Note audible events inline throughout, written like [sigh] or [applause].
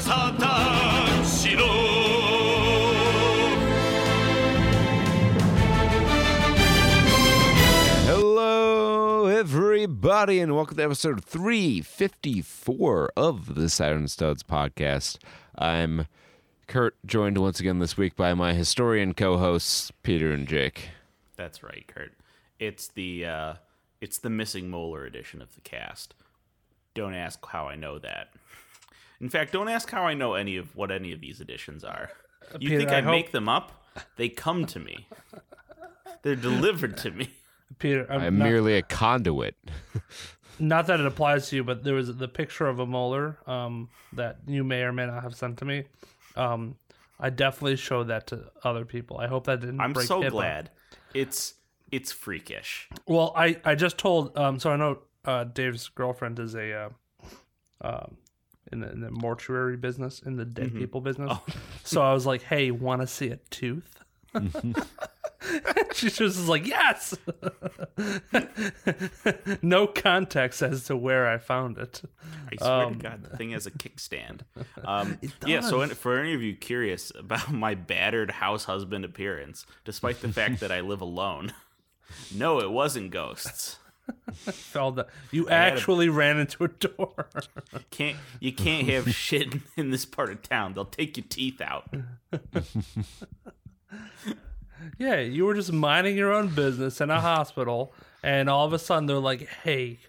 さたしろ Hello, everybody, and welcome to episode 354 of the Saturn Studs podcast. I'm Kurt, joined once again this week by my historian co hosts, Peter and Jake. That's right, Kurt. It's the uh, it's the missing molar edition of the cast. Don't ask how I know that. In fact, don't ask how I know any of what any of these editions are. You Peter, think I I, hope- make them up? They come to me. They're delivered to me. Peter, I'm, I'm not, merely a conduit. not that it applies to you, but there was the picture of a molar um, that you may or may not have sent to me. Um, I definitely showed that to other people. I hope that didn't. I'm break so HIPAA. glad. It's it's freakish. Well, I I just told. Um, so I know uh, Dave's girlfriend is a uh, um, in the, in the mortuary business, in the dead Mm-hmm. people business. Oh. [laughs] So I was like, "Hey, want to see a tooth?" [laughs] she just was like, "Yes." [laughs] no context as to where I found it. I swear Um, to God, the thing has a kickstand. Um, yeah, so for any of you curious about my battered house husband appearance, despite the fact that I live alone, no, it wasn't ghosts. Fell down. You a- actually ran into a door. [laughs] Can't you can't have shit in this part of town? They'll take your teeth out. yeah, you were just minding your own business in a hospital, and all of a sudden they're like, "Hey,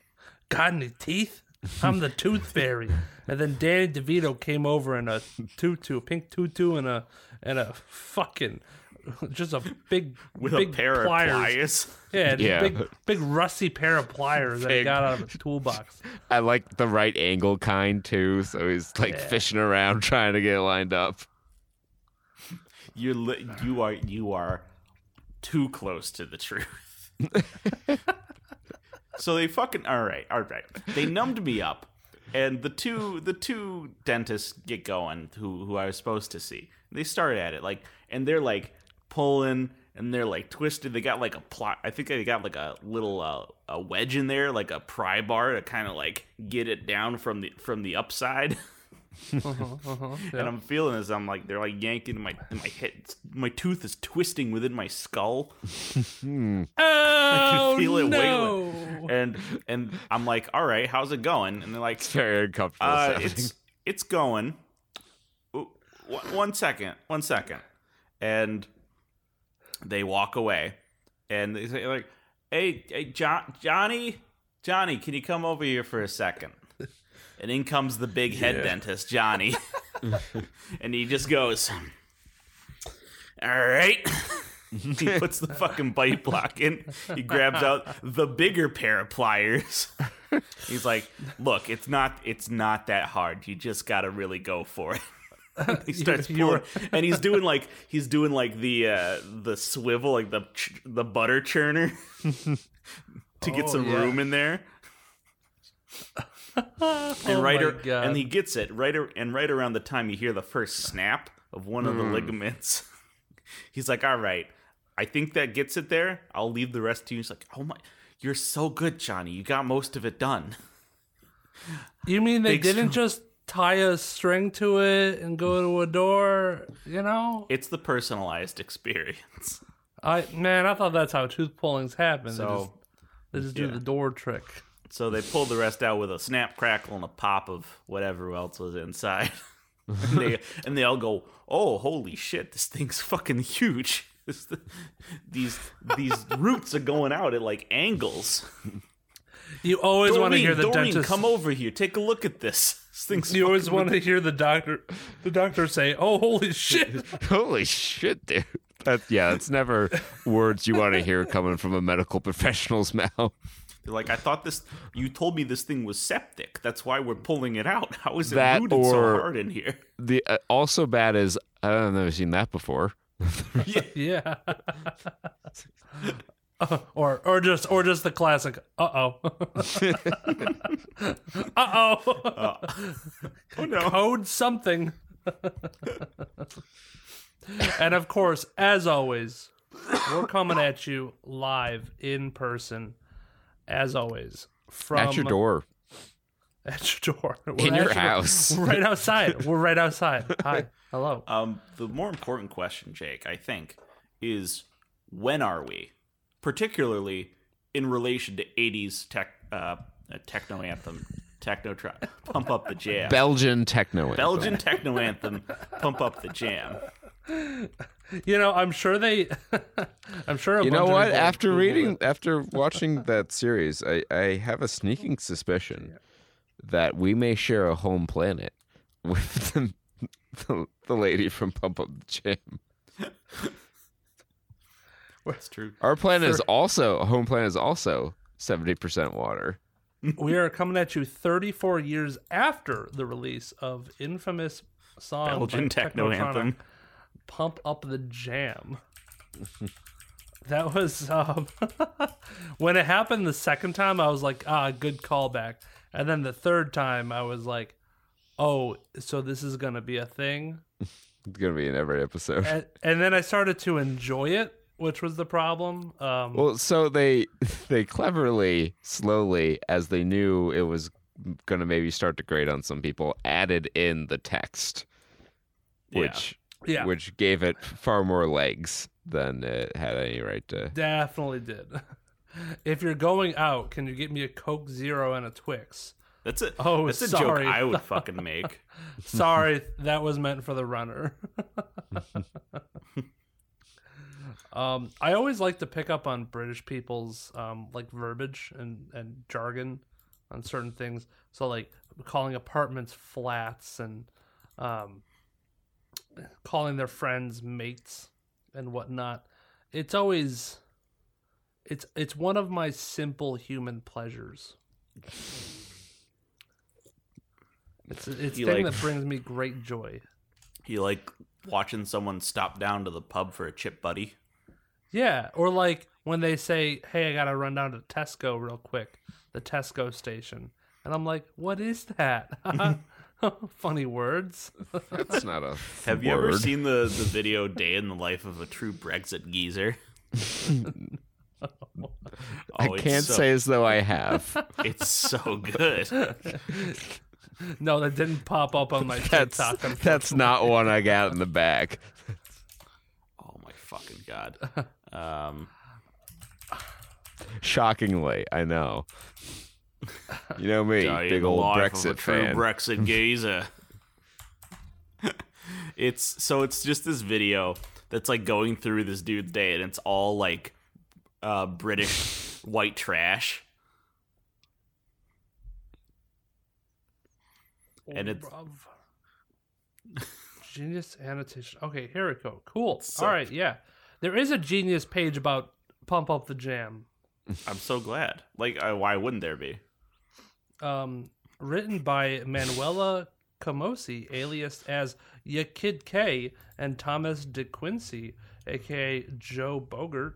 got any teeth? I'm the tooth fairy." And then Danny DeVito came over in a tutu, a pink tutu, and a and a fucking [laughs] just a big [laughs] With big a pair pliers. of pliers. Yeah, Yeah. big big rusty pair of pliers that he got out of his toolbox. [laughs] I like the right angle kind too, so he's like fishing around trying to get it lined up. You're li- you are you are too close to the truth. so they fucking all right, all right. They numbed me up, and the two the two dentists get going who who I was supposed to see. They start at it like, and they're like pulling and they're like twisted. They got like a plot. I think they got like a little uh, a wedge in there, like a pry bar to kind of like get it down from the from the upside. [laughs] [laughs] and I'm feeling this. I'm like they're like yanking my my head. My tooth is twisting within my skull. [laughs] Oh I can feel it no! wiggling. And and I'm like, all right, how's it going? And they're like, It's very uncomfortable. uh, it's it's going. One- One second, one second, and they walk away, and they say like, "Hey, hey, John, Johnny, Johnny, can you come over here for a second? And in comes the big head dentist, Johnny, [laughs] and he just goes, "All right." [laughs] he puts the fucking bite block in. He grabs out the bigger pair of pliers. [laughs] He's like, "Look, it's not it's not that hard. You just got to really go for it." [laughs] he starts you pulling, [laughs] and he's doing like he's doing like the uh the swivel, like the ch- the butter churner [laughs] to get Oh, some yeah. room in there. And Oh right, ar- and he gets it right, ar- and right around the time you hear the first snap of one of the Hmm. ligaments, he's like, "All right, I think that gets it there. I'll leave the rest to you." He's like, "Oh my, you're so good, Johnny. You got most of it done." You mean they didn't just tie a string to it and go to a door? You know, It's the personalized experience. I man, I thought that's how tooth pullings happen. they just, So, they just do the door trick. so they pulled the rest out with a snap, crackle, and a pop of whatever else was inside. [laughs] and, they, [laughs] and they all go, "Oh, holy shit! This thing's fucking huge." [laughs] This- these these roots are going out at like angles. You always want to hear the Doreen, dentist. come over here. Take a look at this. This thing's You always want to hear the doctor, the doctor say, "Oh, holy [laughs] shit!" [laughs] Holy shit, dude. That, yeah, it's never words you want to hear coming from a medical professional's [laughs] mouth. They're like, I thought this. You told me this thing was septic. That's why we're pulling it out. How is it That rooted so hard in here? The uh, also bad is I've never seen that before. yeah. Uh, [laughs] or or just or just the classic. [laughs] Uh oh. uh oh. Oh no! Code something. [laughs] and of course, as always, we're coming at you live in person. As always, from At your door. At your door. We're In at your house. We're right outside. We're right outside. Hi. Hello. Um, the more important question, Jake, I think, is when are we, particularly in relation to '80s tech, uh, uh, techno anthem, techno tr- pump up the jam, Belgian techno. anthem. Belgian techno anthem, pump up the jam. You know, I'm sure they. [laughs] I'm sure. A You know bunch of what? people After reading, it. after watching that series, I, I have a sneaking suspicion that we may share a home planet with [laughs] the, the, the lady from Pump Up the Jam. [laughs] That's true. Our planet is also home planet is also seventy percent water. [laughs] we are coming at you 34 years after the release of infamous song Belgian techno anthem. "Pump Up the Jam." [laughs] that was um, [laughs] when it happened the second time. I was like, "Ah, good callback," and then the third time, I was like, "Oh, so this is gonna be a thing." It's gonna be in every episode. And, and then I started to enjoy it, which was the problem. Um, Well, so they [laughs] they cleverly, slowly, as they knew it was gonna maybe start to grate on some people, added in the text, which yeah, which gave it far more legs than it had any right to. definitely did. [laughs] if you're going out, can you get me a Coke Zero and a Twix? That's a Oh, that's a sorry. joke I would [laughs] fucking make. Sorry, that was meant for the runner. Um, I always like to pick up on British people's um, like verbiage and, and jargon on certain things. So like calling apartments flats and um, calling their friends mates and whatnot. It's always it's it's one of my simple human pleasures. It's it's You thing like- that brings me great joy. You like watching someone stop down to the pub for a chip buddy. Yeah, or like when they say, "Hey, I gotta run down to Tesco real quick," the Tesco station, and I'm like, "What is that?" [laughs] Funny words. That's [laughs] not a. Have you ever seen the, the video "Day in the Life of a True Brexit Geezer"? I Oh, it's can't so- say as though I have. [laughs] it's so good. no, that didn't pop up on my That's TikTok. that's not one I got in the back. Oh my fucking god. Um, Shockingly, I know. You know me, [laughs] big old life of Brexit a true fan. Brexit [laughs] geezer. it's so it's just this video that's like going through this dude's day, and it's all like uh, British [laughs] white trash. and it's- Bruv. genius annotation. Okay, here we go. Cool. So- All right, yeah. There is a genius page about pump up the jam. I'm so glad. Like, uh, why wouldn't there be? um, written by Manuela Kamosi, alias as Ya Kid K, and Thomas DeQuincy, aka Jo Bogaert.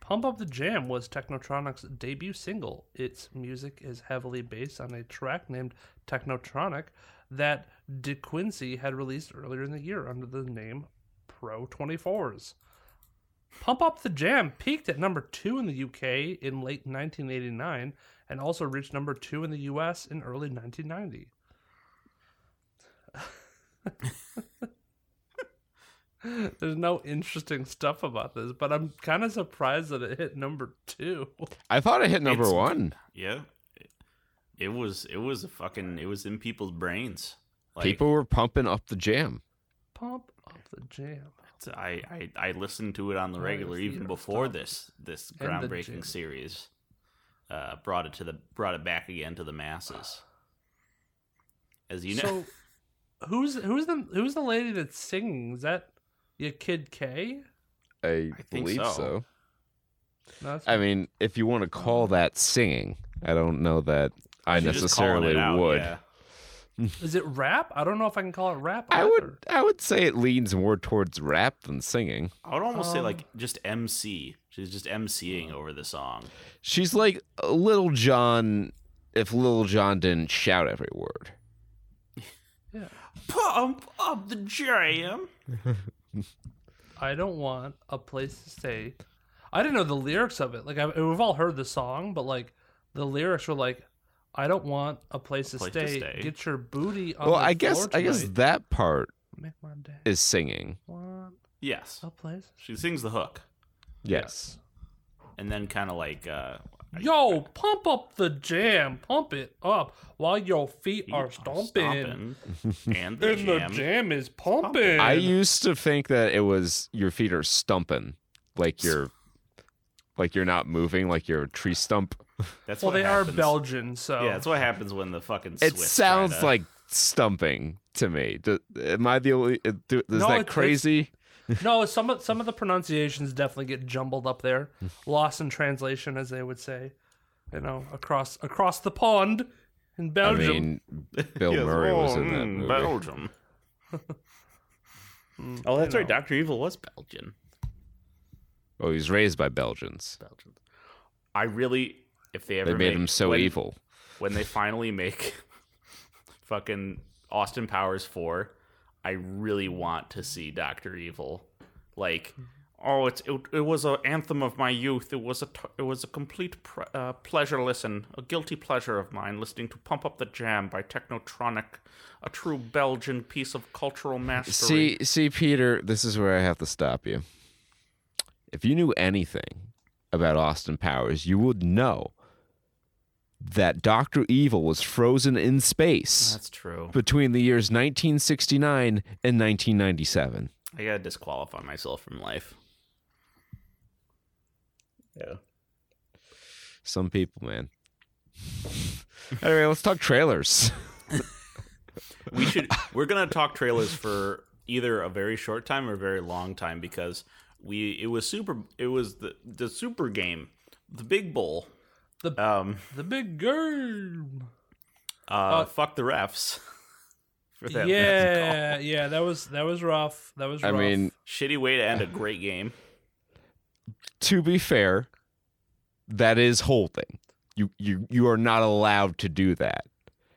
Pump Up the Jam was Technotronic's debut single. Its music is heavily based on a track named Technotronic that DeQuincy had released earlier in the year under the name Pro 24s. Pump Up the Jam peaked at number two in the UK in late 1989 and also reached number two in the US in early 1990. [laughs] There's no interesting stuff about this, but I'm kind of surprised that it hit number two. I thought it hit number It's- one. Yeah, it, it was. It was a fucking. It was in people's brains. Like, People were pumping up the jam. Pump up the jam. It's- I, I I listened to it on the Oh, regular it's even before Stop. this this groundbreaking series. Uh, brought it to the brought it back again to the masses. As you know, So, [laughs] who's who's the who's the lady that's singing? Is that Ya Kid K? I, I believe so. so. No, that's I mean, if you want to call that singing, I don't know that I You're just calling necessarily it out, would. yeah. [laughs] is it rap? I don't know if I can call it rap. I would I would say it leans more towards rap than singing. I would almost say Um, like just MC. She's just MCing over the song. She's like Lil Jon if Lil Jon didn't shout every word. Yeah. Pump up the jam. [laughs] I don't want a place to stay. I didn't know the lyrics of it. Like I, we've all heard the song, but like the lyrics were like, I don't want a place, to, place to stay. stay. Get your booty on Well, the I guess floor I guess that part Make my day. is singing. Want Yes, a place? she sings the hook, Yes. and then kind of like uh, Yo, pump up the jam. Pump it up while your feet are stomping. stomping, [laughs] and the And the jam. jam is pumping. I used to think that it was your feet are stumping, like you're, like you're not moving, like you're a tree stump. That's well, what they happens. are Belgian, so Yeah, that's what happens when the fucking. It Swiss sounds try to- like stumping to me. Do, am I the only? uh, do- Is No, that it's- crazy? [laughs] no. Some of some of the pronunciations definitely get jumbled up there, lost in translation, as they would say. You know, across across the pond in Belgium. I Belgium. mean, [laughs] Bill Yes, Murray was oh, in that mm, movie. Belgium. [laughs] oh, that's right. Doctor Evil was Belgian. Oh, he was raised by Belgians. Belgians. I really, if they ever They made make- him so when- evil. when they finally make [laughs] fucking Austin Powers 4, I really want to see Doctor Evil. Like, oh, it's it, it was an anthem of my youth. It was a it was a complete pr- uh, pleasure listen, a guilty pleasure of mine listening to Pump Up the Jam by Technotronic, a true Belgian piece of cultural mastery. See, see, Peter, this is where I have to stop you. If you knew anything about Austin Powers, you would know that Doctor Evil was frozen in space That's true. between the years 1969 and 1997. I gotta disqualify myself from life. Yeah. Some people, man. [laughs] anyway, let's talk trailers. [laughs] we should we're gonna talk trailers for either a very short time or a very long time because we it was super it was the the super game the big bowl The- um the big game. uh, fuck the refs [laughs] for that last Yeah, yeah, that was that was rough. That was. I rough. mean, shitty way to end a great game to be fair, that is holding. You you you are not allowed to do that.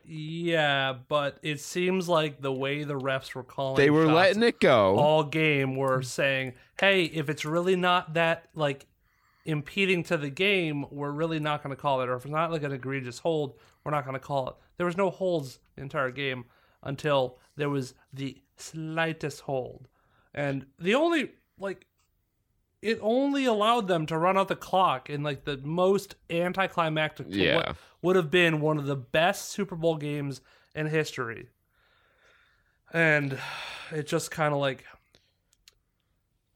yeah, but it seems like the way the refs were calling, They were shots letting it go. all game were saying, "Hey, if it's really not that like impeding to the game, we're really not going to call it. Or if it's not like an egregious hold, we're not going to call it." There was no holds the entire game until there was the slightest hold, and the only like it only allowed them to run out the clock in like the most anticlimactic Yeah. what would have been one of the best Super Bowl games in history. And it just kind of like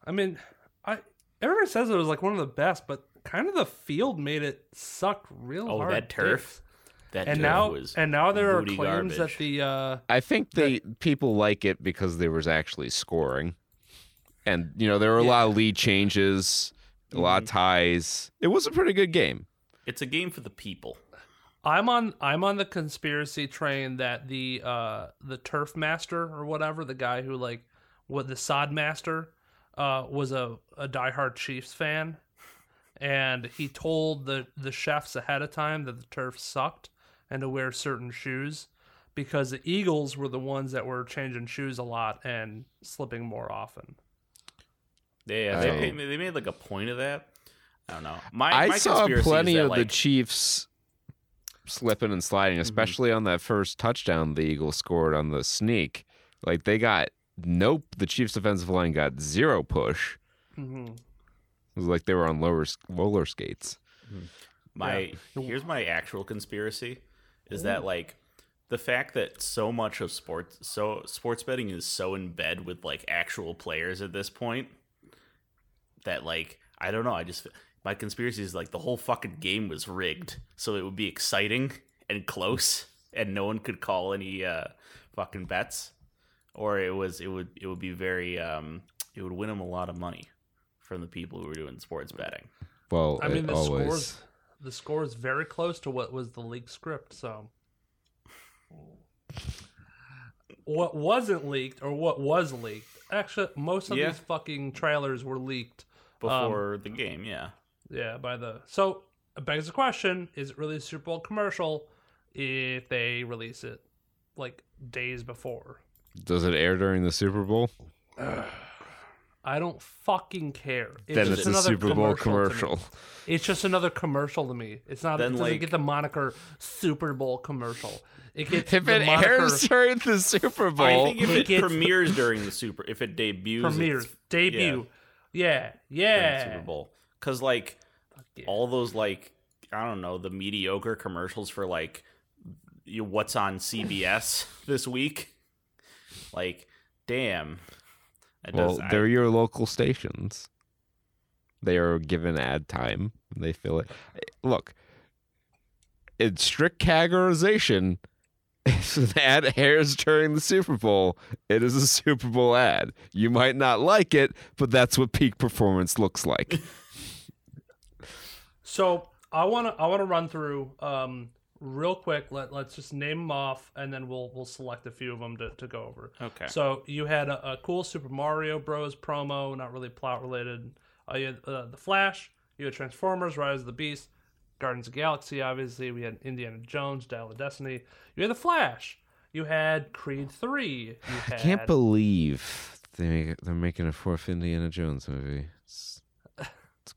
I mean, I everybody says it was like one of the best, but kind of the field made it suck real Oh, hard. that turf? dicks. that And turf now was and now there are claims garbage. that the uh I think they people like it because there was actually scoring, and you know there were a lot of lead changes, a lot Mm-hmm. of ties. It was a pretty good game. it's a game for the people I'm on I'm on the conspiracy train that the uh the turf master or whatever, the guy who like what the sod master uh was a, a diehard Chiefs fan and he told the the chefs ahead of time that the turf sucked and to wear certain shoes because the Eagles were the ones that were changing shoes a lot and slipping more often. yeah they, I- made, they made like a point of that I don't know my I my saw plenty that, of the Chiefs slipping and sliding, especially on that first touchdown the Eagles scored on the sneak. Like they got nope. The Chiefs defensive line got zero push. hmm It was like they were on lower roller skates. My here's my actual conspiracy is that like the fact that so much of sports so sports betting is so in bed with like actual players at this point that like I don't know I just my conspiracy is like the whole fucking game was rigged so it would be exciting and close and no one could call any uh fucking bets or it was it would it would be very um it would win them a lot of money from the people who were doing sports betting Well, I mean the always. scores the score is very close to what was the league script, so what wasn't leaked or what was leaked. Actually, most of Yeah. these fucking trailers were leaked. before the game yeah Yeah, by the so it begs the question: Is it really a Super Bowl commercial if they release it like days before? Does it air during the Super Bowl? [sighs] I don't fucking care. It's then just it's a Super Bowl commercial. commercial. It's just another commercial to me. It's not. Then, it doesn't like- get the moniker Super Bowl commercial. It gets [laughs] If the it moniker airs during the Super Bowl. I Bowl, think if It it gets- premieres during the Super, if it debuts, premieres debut. Yeah, during yeah. the Super Bowl, because like yeah. all those like I don't know the mediocre commercials for like you, what's on CBS [laughs] this week, like damn. It well, does- they're your local stations. They are given ad time. and They fill it. Look, in strict categorization, [laughs] if an ad airs during the Super Bowl, it is a Super Bowl ad. You might not like it, but that's what peak performance looks like. [laughs] So I want to I want to run through um real quick. Let let's just name them off, and then we'll we'll select a few of them to, to go over. okay. So you had a, a cool Super Mario Bros. promo, not really plot related. Uh, you had uh, the Flash. You had Transformers: Rise of the Beast, Guardians of Galaxy. Obviously, we had Indiana Jones: Dial of Destiny. You had the Flash. You had Creed Three. You had, I can't believe they make, they're making a fourth Indiana Jones movie. It's, it's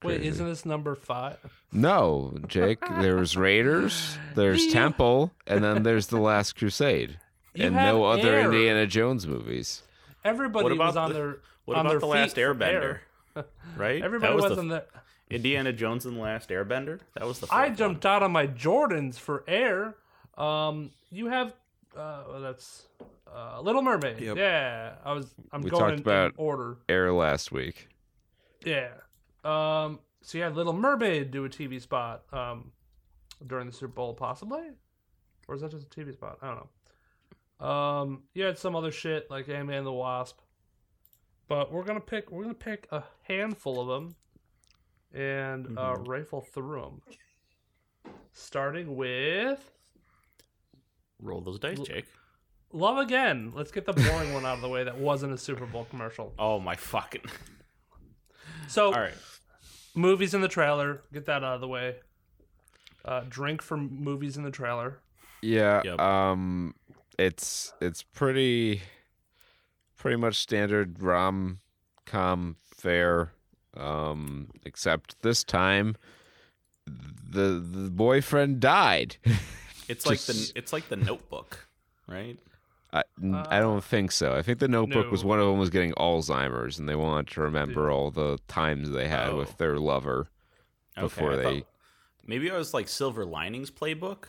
Wait, isn't this number five? No, Jake. There's Raiders, there's You- [laughs] Temple, and then there's The Last Crusade, You and have no other Air. Indiana Jones movies. Everybody was on the- their what on about their the last feet for Airbender? Air. [laughs] Right? Everybody that was, was, the on the. [laughs] Indiana Jones and the Last Airbender. That was the. I fourth jumped out on my Jordans for air. Um, you have uh, well, that's uh, Little Mermaid. Yep. Yeah, I was. I'm We going talked in, about- in order. Air last week. Yeah. Um. So you had Little Mermaid do a TV spot. Um, during the Super Bowl, possibly, or is that just a TV spot? I don't know. Um, you had some other shit like Ant Man the Wasp, but we're gonna pick. We're gonna pick a handful of them, and uh, rifle through them. Starting with. Roll those dice, Jake. Love Again. Let's get the boring one out of the way that wasn't a Super Bowl commercial. [laughs] Oh my fucking! So, All right. Movies in the trailer. Get that out of the way. Uh, drink from movies in the trailer. Yeah. Yep. Um, it's it's pretty pretty much standard rom com fare. Um, except this time, the the boyfriend died. [laughs] It's like the it's like the Notebook, right? I, n- I uh. don't think so. I think the Notebook was one of them was getting Alzheimer's, and they wanted to remember all the times they had Oh. with their lover before I they. thought- maybe I was like Silver Linings Playbook.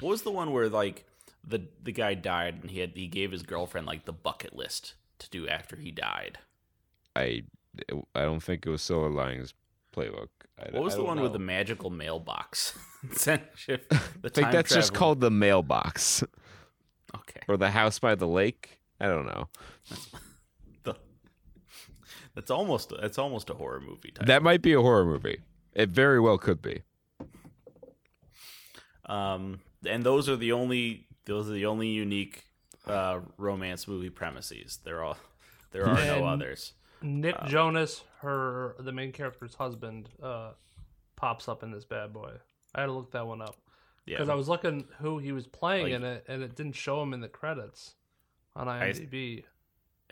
What was the one where like the the guy died and he had he gave his girlfriend like the bucket list to do after he died? I I don't think it was Silver Linings Playbook. I, What was I the one with the magical mailbox? [laughs] [laughs] I think that's just called the mailbox okay. or the house by the lake. I don't know. [laughs] The, that's almost that's almost a horror movie type. That might be a horror movie. It very well could be. Um, and those are the only those are the only unique uh, romance movie premises. There are there are And- no others. Nick Jonas, her the main character's husband, uh, pops up in this bad boy. I had to look that one up Yeah, because I was looking who he was playing Like- in it, and it didn't show him in the credits on IMDb.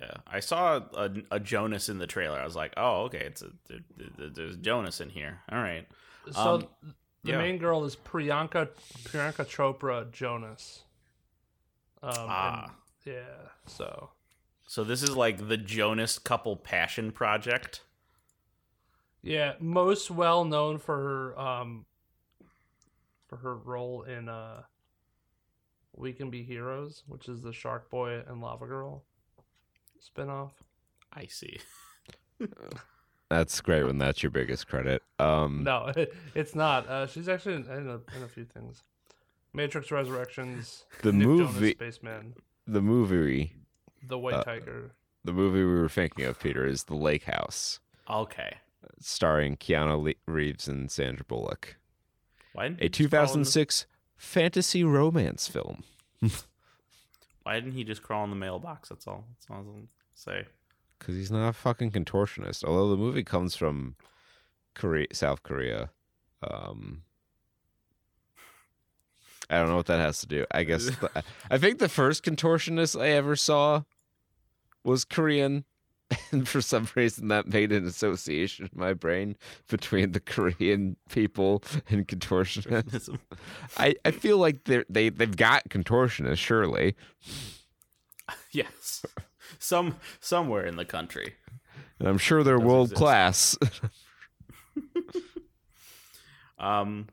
yeah. I saw a, a Jonas in the trailer. I was like, oh, okay, it's a there, there- there's Jonas in here. All right. So Um, the yeah. main girl is Priyanka Priyanka Chopra Jonas. Um, and- Ah. yeah. So So this is like the Jonas couple passion project. yeah, most well known for her um for her role in uh We Can Be Heroes, which is the Shark Boy and Lava Girl spinoff. I see. [laughs] That's great when that's your biggest credit. Um, No, [laughs] it's not. Uh, she's actually in, in, a, in a few things. Matrix Resurrections, The Nick Jonas, movie- Spaceman, the movie, The White Uh, Tiger. the movie we were thinking of, Peter, is The Lake House, Okay. starring Keanu Reeves and Sandra Bullock. Why A he just crawl in the- 2006 fantasy romance film. [laughs] Why didn't he just crawl in the mailbox? That's all. That's all I was gonna say. Because he's not a fucking contortionist. Although the movie comes from Korea, South Korea. Um, I don't know what that has to do. I guess [laughs] the, I think the first contortionist I ever saw was Korean, [laughs] and for some reason that made an association in my brain between the Korean people and contortionists. [laughs] I, I feel like they they they've got contortionists, surely. [laughs] yes, some somewhere in the country. And I'm sure they're world exist. class. Um,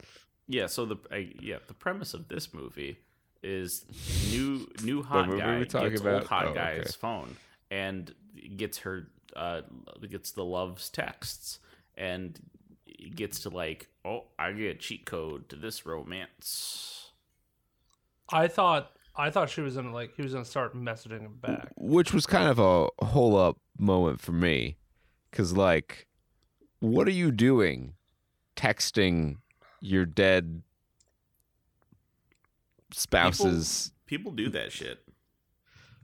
yeah. So the uh, yeah the premise of this movie is new new hot guy gets about? old hot Oh, guy's okay. phone and gets her uh gets the love's texts and gets to like oh I get a cheat code to this romance. I thought I thought she was gonna like he was gonna start messaging him back. which was kind of a hold up moment for me because like what are you doing texting your dead spouses People do that shit.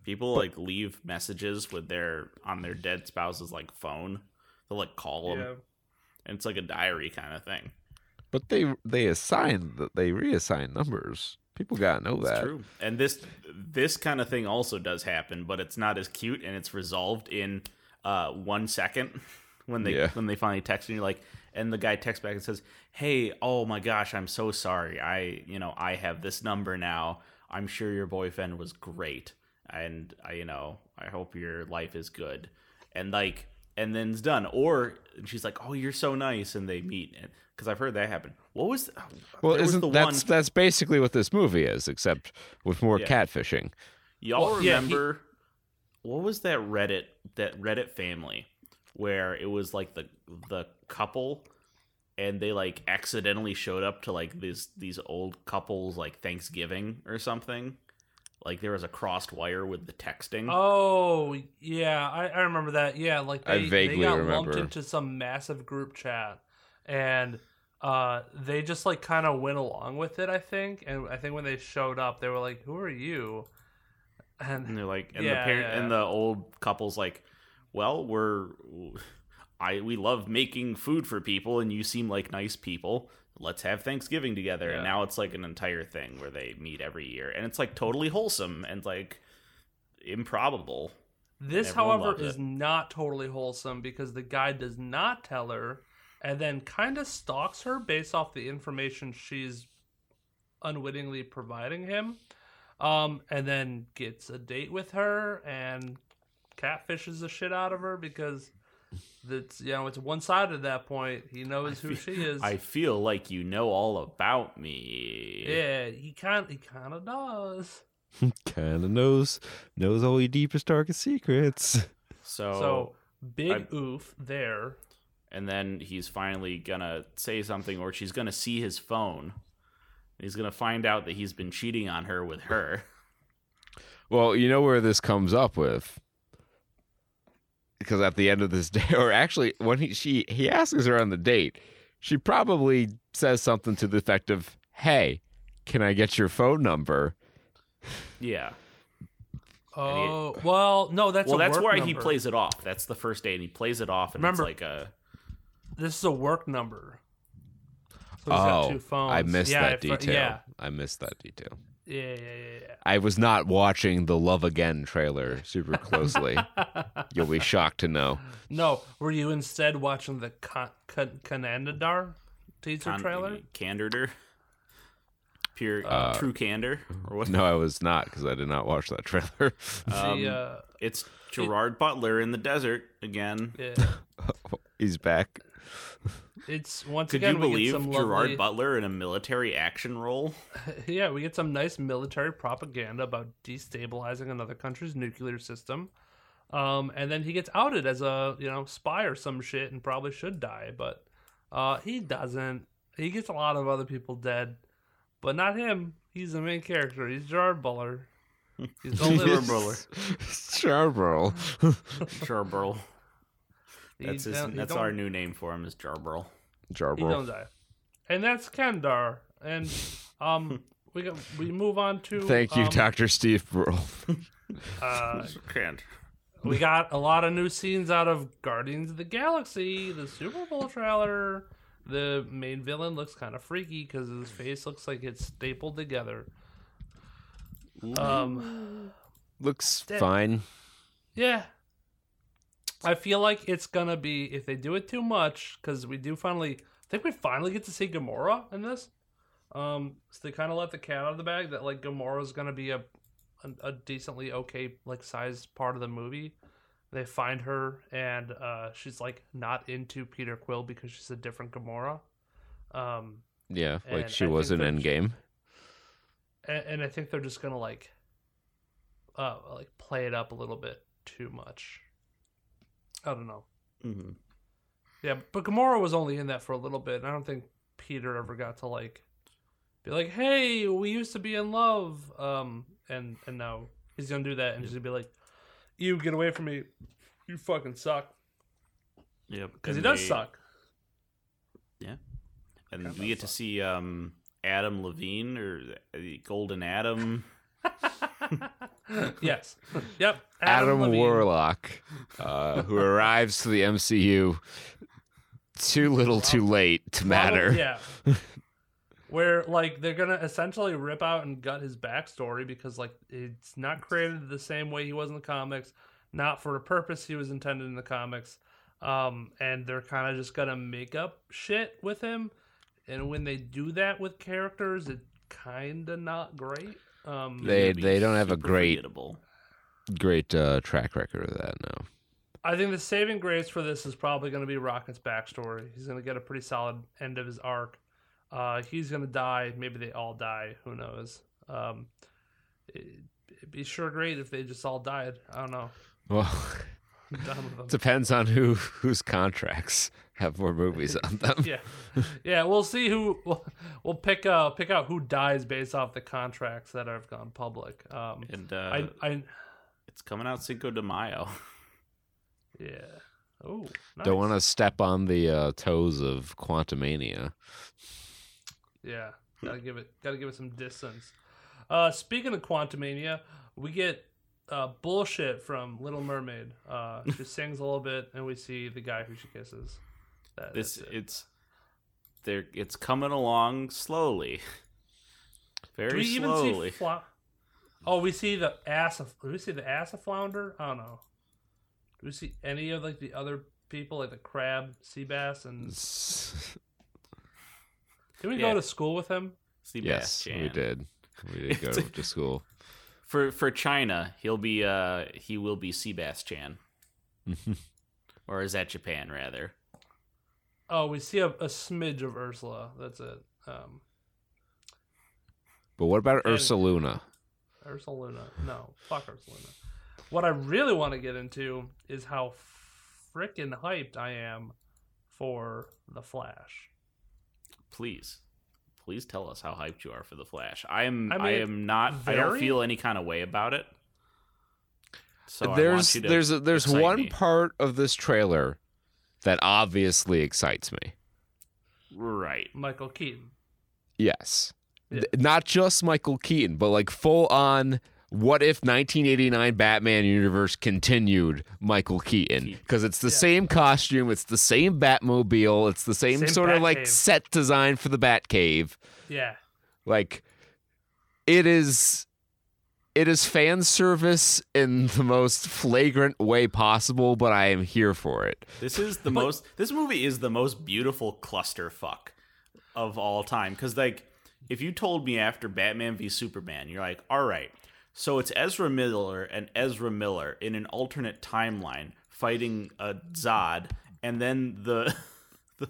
People like leave messages with their on their dead spouse's like phone. They'll like call them, Yeah. and it's like a diary kind of thing. but they they assign that they reassign numbers people gotta know It's that true. And this this kind of thing also does happen, but it's not as cute and it's resolved in uh, one second [laughs] when they Yeah. when they finally text and you're like and the guy texts back and says, Hey, oh my gosh, I'm so sorry. I you know, I have this number now. I'm sure your boyfriend was great. And I you know, I hope your life is good. And like and then it's done. Or she's like, "Oh, you're so nice," and they meet. Because I've heard that happen. What was? Oh, well isn't the that's one- that's basically what this movie is except with more Yeah. catfishing Y'all Well, yeah, he- remember what was that Reddit that Reddit family where it was like the the couple and they like accidentally showed up to like these these old couples like Thanksgiving or something. Like there was a crossed wire with the texting. Oh yeah, I, I remember that. Yeah, like I they, vaguely they got remember. lumped into some massive group chat, and uh, they just like kind of went along with it. I think, and I think when they showed up, they were like, "Who are you?" and And they're like and Yeah, the parent yeah. and the old couple's like, "Well, we're I we love making food for people and you seem like nice people. Let's have Thanksgiving together." And now it's like an entire thing where they meet every year and it's like totally wholesome and like improbable. this, however, is it. not totally wholesome because the guy does not tell her, and then kind of stalks her based off the information she's unwittingly providing him, um, and then gets a date with her and catfishes the shit out of her because that's you know it's one sided at that point. He knows who she is. I feel like you know all about me. yeah, he kind he kind of does. [laughs] kind of knows knows all your deepest darkest secrets [laughs] So, so big I- oof there. and then he's finally gonna say something or she's gonna see his phone. He's gonna find out that he's been cheating on her with her. Well, you know where this comes up with, because at the end of this [laughs] day, or actually when he she he asks her on the date, she probably says something to the effect of, "Hey, can I get your phone number?" Yeah. Oh well, no, that's well, a that's work why he plays it off. That's the first date, and he plays it off, and Remember- it's like a This is a work number. So he's got oh, two phones. I missed Yeah, that I fr- detail. Yeah, I missed that detail. Yeah, yeah, yeah. yeah. I was not watching the Love Again trailer super closely. [laughs] You'll be shocked to know. No, were you instead watching the Con- Con- Kanandadar teaser con- trailer? candor, pure Uh, true candor, or what? No, I was not because I did not watch that trailer. [laughs] Um, the, uh, It's Gerard Butler in the desert again. yeah. [laughs] He's back. It's once Could again you we believe get some Gerard lovely, Butler in a military action role? [laughs] yeah, we get some nice military propaganda about destabilizing another country's nuclear system. Um, and then he gets outed as a you know spy or some shit and probably should die, but uh, he doesn't. He gets a lot of other people dead, but not him. He's the main character. He's Gerard Butler. He's the little Butler. [laughs] Charbroil. Jarburl. he That's his, that's our new name for him is Jarburl. He don't die, and that's Kendar. And um, [laughs] we go, we move on to Thank you, um, Dr. Steve Burrell. [laughs] Uh, Can't. we got a lot of new scenes out of Guardians of the Galaxy, the Super Bowl trailer. The main villain looks kind of freaky because his face looks like it's stapled together. Um, Looks Dead. fine. yeah, I feel like it's gonna be if they do it too much because we do finally. I think we finally get to see Gamora in this. Um, so they kind of let the cat out of the bag that like Gamora's gonna be a, a a decently okay like sized part of the movie. They find her and uh, she's like not into Peter Quill because she's a different Gamora. Um, Yeah, like she I was in Endgame. and, and I think they're just gonna like, uh, like play it up a little bit too much. I don't know. Mhm. Yeah, but Gamora was only in that for a little bit. And I don't think Peter ever got to like be like, "Hey, we used to be in love," um, and and now he's gonna do that and he's gonna be like, "You get away from me, you fucking suck," Yep. because he does they- suck. Yeah, and Kinda we get to see um, Adam Levine or the Golden Adam. [laughs] [laughs] yes, yep. Adam, Levine. Warlock, uh, who arrives to the MCU too little, too late to matter. Yeah. Where like they're gonna essentially rip out and gut his backstory because like it's not created the same way he was in the comics, not for a purpose he was intended in the comics. Um, and they're kind of just gonna make up shit with him. And when they do that with characters, it kind of not great. Um, They- they don't have a great- forgettable. Great uh, track record of that. No. I think the saving grace for this is probably going to be Rocket's backstory. He's going to get a pretty solid end of his arc. Uh, he's going to die. Maybe they all die. Who knows? Um, it, it'd be sure great if they just all died. I don't know. Well, [laughs] I'm done with them. depends on who whose contracts have more movies on them. yeah, yeah. We'll see who we'll, we'll pick uh pick out who dies based off the contracts that have gone public. Um, And uh, I I it's coming out Cinco de Mayo. [laughs] yeah. Oh, nice. Don't want to step on the uh, toes of Quantumania. Yeah, gotta give it gotta give it some distance. Uh, speaking of Quantumania, we get uh, bullshit from Little Mermaid. Uh, she [laughs] sings a little bit, and we see the guy who she kisses. That, This that's it. it's there. It's coming along slowly, Do very we even slowly. see Fla- Oh, we see the ass of. Do we see the ass of Flounder? I don't know. Do we see any of like the other people, like the crab, sea bass, and [laughs] did we Yeah. go to school with him? Sea yes, we did. We did go [laughs] to school. For for China, he'll be uh he will be Sebastian, [laughs] or is that Japan rather? Oh, we see a, a smidge of Ursula. That's it. Um, But what about And- Ursaluna? Ursaluna. No, fuck Ursaluna. What I really want to get into is how freaking hyped I am for the Flash. Please, please tell us how hyped you are for the Flash. I am. I I, am not. I don't feel any kind of way about it. So I want there's you to there's a, there's one me. part of this trailer that obviously excites me. right. Michael Keaton. Yes. Yeah. Not just Michael Keaton, but like full on what if 1989 Batman universe continued Michael Keaton Keaton. because it's the Yeah. same costume, it's the same Batmobile, it's the same, Same sort of like Batcave. set design for the Batcave. Yeah. Like it is it is fan service in the most flagrant way possible, but I am here for it. This is the most. This movie is the most beautiful clusterfuck of all time. Because like, if you told me after Batman v Superman, you're like, all right, so it's Ezra Miller and Ezra Miller in an alternate timeline fighting a Zod, and then the [laughs] the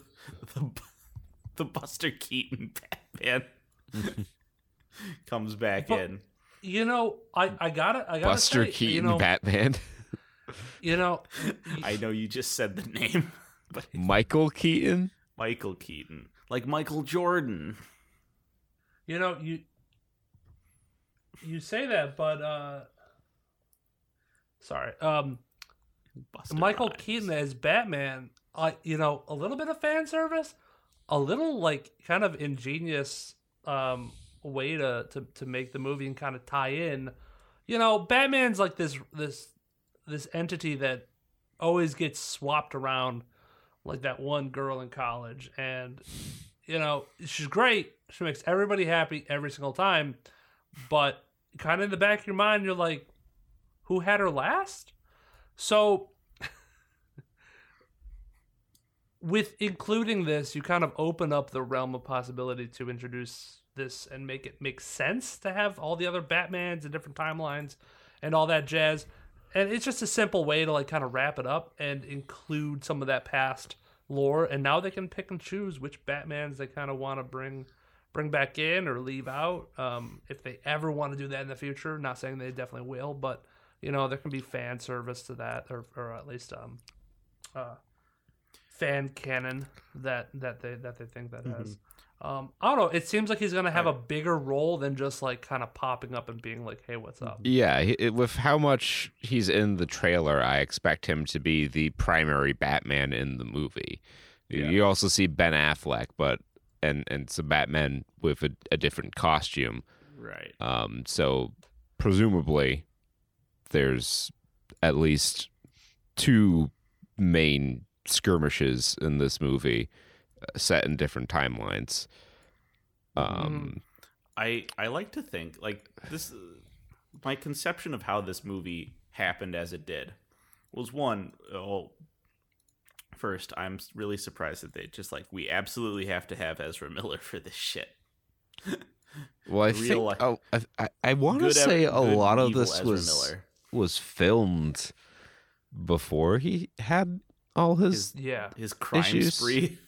the, the Buster Keaton Batman [laughs] comes back But- in. You know, I I got to I got to Buster say, Keaton you know, Batman. you know, [laughs] I know you just said the name, but Michael Keaton? Michael Keaton, like Michael Jordan. you know, you you say that, but uh sorry. Um Buster Michael Rhymes. Keaton as Batman, uh, you know, a little bit of fan service, a little like kind of ingenious um, way to, to to make the movie and kind of tie in. You know, Batman's like this this this entity that always gets swapped around, like that one girl in college, and you know she's great. She makes everybody happy every single time, but kind of in the back of your mind, you're like, who had her last? So [laughs] with including this, you kind of open up the realm of possibility to introduce this and make it make sense to have all the other Batmans and different timelines and all that jazz. And it's just a simple way to like kind of wrap it up and include some of that past lore. And now they can pick and choose which Batmans they kind of want to bring bring back in or leave out. Um, if they ever want to do that in the future, not saying they definitely will, but you know there can be fan service to that, or or at least um, uh, fan canon that that they that they think that has. Um, I don't know. It seems like he's gonna have a bigger role than just like kind of popping up and being like, "Hey, what's up?" Yeah, it, with how much he's in the trailer, I expect him to be the primary Batman in the movie. Yeah. You also see Ben Affleck, but and and some Batman with a, a different costume. Right. Um, so presumably, there's at least two main skirmishes in this movie, uh, set in different timelines. Um, I I like to think like this. My conception of how this movie happened as it did was one. Well, first, I'm really surprised that they just like we absolutely have to have Ezra Miller [laughs] for this shit. [laughs] well, I real think life- oh, I, I, I want to Good, say a lot of this Ezra was Miller. was filmed before he had all his, Yeah, His crime Issues. spree. [laughs]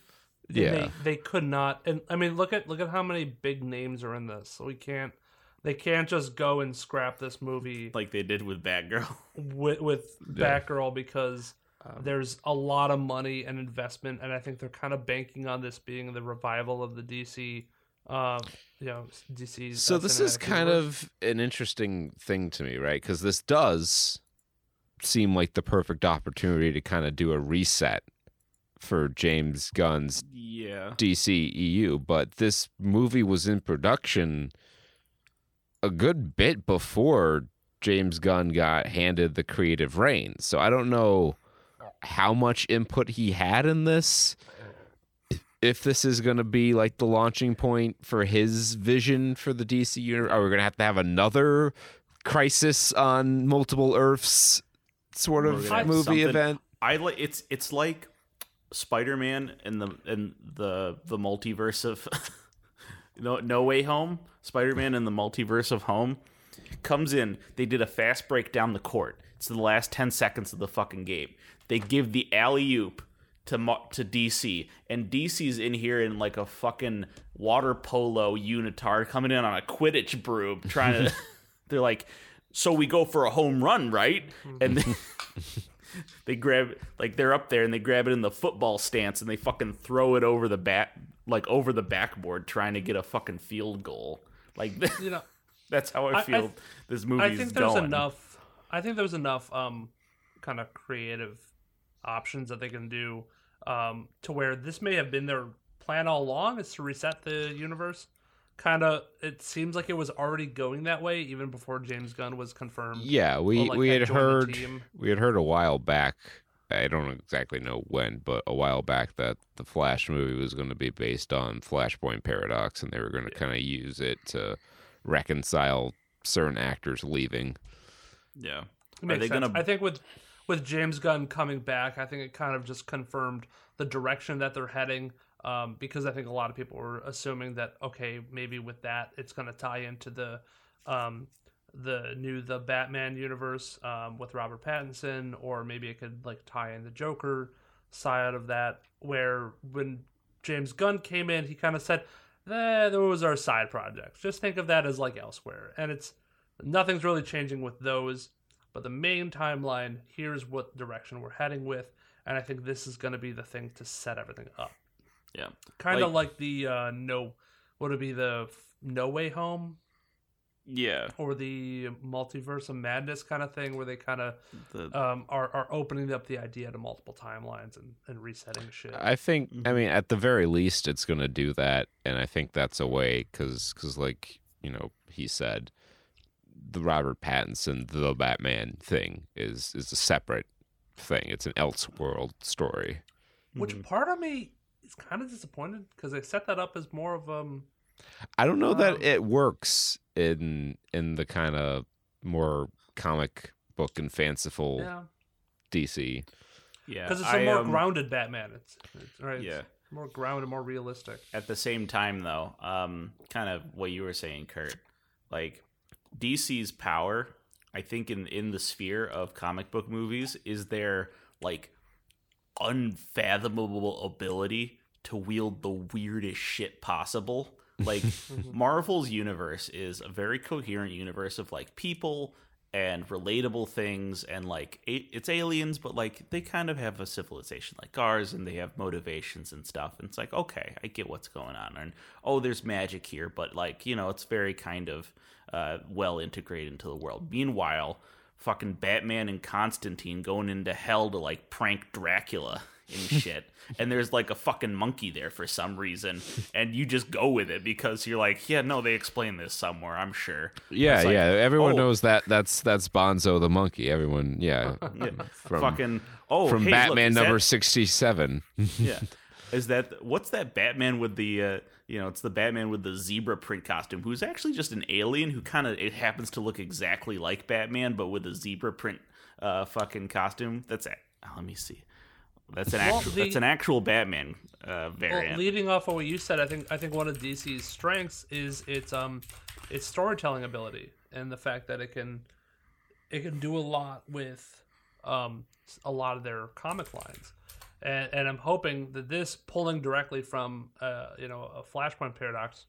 Yeah they, they could not and i mean look at look at how many big names are in this so we can't they can't just go and scrap this movie like they did with Batgirl. with, with Yeah. batgirl because Um, there's a lot of money and investment and i think they're kind of banking on this being the revival of the dc um you know dc so this is kind of an interesting thing to me right because this does seem like the perfect opportunity to kind of do a reset for james gunn's Yeah. DC EU, but this movie was in production a good bit before James Gunn got handed the creative reins. So I don't know how much input he had in this. If this is going to be like the launching point for his vision for the DC universe, are we going to have to have another crisis on multiple Earths sort of movie something- event? I like it's it's like Spider-Man in the in the the multiverse of [laughs] no No Way Home. Spider-Man in the multiverse of home comes in. They did a fast break down the court. It's the last ten seconds of the fucking game. They give the alley oop to to DC, and DC's in here in like a fucking water polo unitard coming in on a Quidditch broom, trying to. [laughs] they're like, so we go for a home run, right? And they, [laughs] they grab like they're up there and they grab it in the football stance and they fucking throw it over the bat like over the backboard trying to get a fucking field goal. Like [laughs] you know that's how I- I I feel th- this movie I think there's going. enough. I think there's enough um, kind of creative options that they can do um, to where this may have been their plan all along is to reset the universe. Kind of, it seems like it was already going that way even before James Gunn was confirmed. Yeah, we or, like, we had had joined the heard we had heard a while back. I don't exactly know when, but a while back that the Flash movie was going to be based on Flashpoint Paradox, and they were going to kind of use it to reconcile certain actors leaving. yeah. It makes they sense. gonna- I think with with James Gunn coming back, I think it kind of just confirmed the direction that they're heading. Um, because I think a lot of people were assuming that okay, maybe with that it's going to tie into the um, the new the Batman universe um, with Robert Pattinson, or maybe it could like tie in the Joker side of that. Where when James Gunn came in, he kind of said, eh, "Those are side projects. Just think of that as like elsewhere." And it's nothing's really changing with those. But the main timeline, here's what direction we're heading with, and I think this is going to be the thing to set everything up. Yeah. Kind of Like- like, the uh, no, would it be the No Way Home Yeah. or the Multiverse of Madness kind of thing, where they kind of The, um, are are opening up the idea to multiple timelines and, and resetting shit. I think, Mm-hmm. I mean, at the very least, it's going to do that, and I think that's a way because because, like you know, he said, the Robert Pattinson the Batman thing is is a separate thing. It's an Elseworld story. Which Mhm. part of me is kind of disappointed because they set that up as more of um I don't know that Um, it works in in the kind of more comic book and fanciful yeah DC. Yeah, because it's I, a more um, grounded Batman. It's, it's right. Yeah. It's more grounded, more realistic. At the same time, though, um, kind of what you were saying, Kurt, like DC's power, I think in in the sphere of comic book movies, is their like unfathomable ability to wield the weirdest shit possible. Like [laughs] Marvel's universe is a very coherent universe of like people and relatable things and like it's aliens but like they kind of have a civilization like ours and they have motivations and stuff and it's like okay i get what's going on and oh there's magic here but like you know it's very kind of uh, well integrated into the world meanwhile fucking batman and constantine going into hell to like prank dracula and [laughs] shit and there's like a fucking monkey there for some reason and you just go with it because you're like yeah no they explain this somewhere i'm sure Yeah, like, yeah. Everyone oh, knows that that's that's Bonzo the monkey. Everyone, yeah. [laughs] yeah, From fucking oh from hey, Batman is number that- sixty-seven. yeah is that what's that batman with the uh you know it's the batman with the zebra print costume who's actually just an alien who kind of it happens to look exactly like batman but with a zebra print uh fucking costume. That's a, oh, let me see. That's an Well, actual the- that's an actual batman uh Well, variant. leading off of what you said, I think I think one of DC's strengths is its um its storytelling ability and the fact that it can it can do a lot with um a lot of their comic lines. And, and I'm hoping that this pulling directly from uh you know a Flashpoint paradox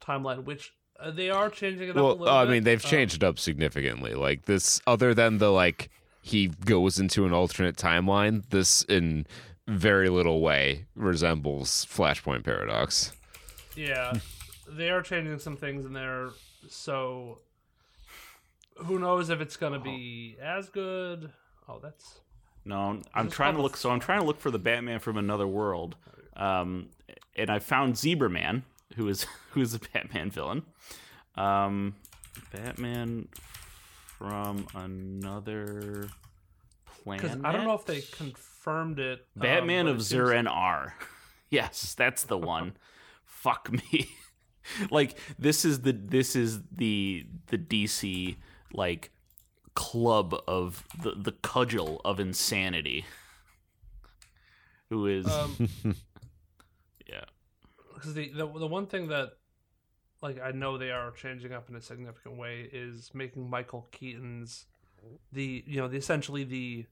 timeline, which uh, they are changing it up a Well, little I bit. mean, they've Um, changed it up significantly. Like this, other than the like he goes into an alternate timeline. This, in very little way, resembles Flashpoint Paradox. Yeah, [laughs] they are changing some things in there, so who knows if it's gonna be as good? Oh, that's No, I'm trying to look. So I'm trying to look for the Batman from another world, um, and I found Zebra Man, who is [laughs] who is a Batman villain. Um, Batman from another planet. because I don't know if they confirmed it. um, Batman but of seems- R. [laughs] Yes, that's the one. [laughs] Fuck me. like this is the this is the the DC like club of the the cudgel of insanity. Who is Um, [laughs] yeah. because the, the the one thing that like I know they are changing up in a significant way is making Michael Keaton's the you know the essentially the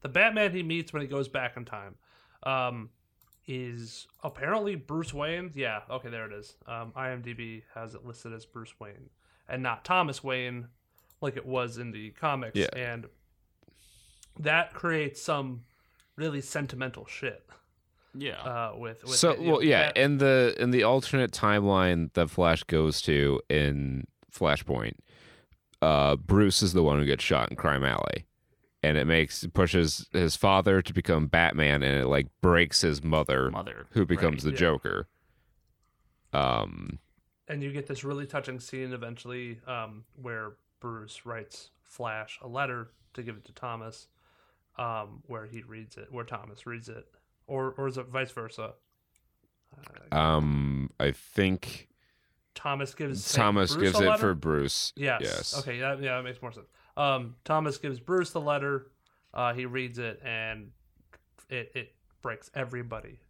the Batman he meets when he goes back in time um is apparently Bruce Wayne. Yeah, okay, there it is. Um, IMDb has it listed as Bruce Wayne and not Thomas Wayne like it was in the comics Yeah. and that creates some really sentimental shit Yeah. uh with, with so, it, you know, well, yeah, Bat- in the in the alternate timeline that Flash goes to in Flashpoint, uh, Bruce is the one who gets shot in Crime Alley, and it makes pushes his father to become Batman, and it like breaks his mother, Mother. who becomes right. the Yeah. Joker. Um, and you get this really touching scene eventually um, where Bruce writes Flash a letter to give it to Thomas, um, where he reads it, where Thomas reads it, or or is it vice versa? Uh, um, I think Thomas gives Thomas Bruce gives it for Bruce. Yes. Yes. Okay. That, yeah, that makes more sense. Um, Thomas gives Bruce the letter. Uh, he reads it, and it it breaks everybody.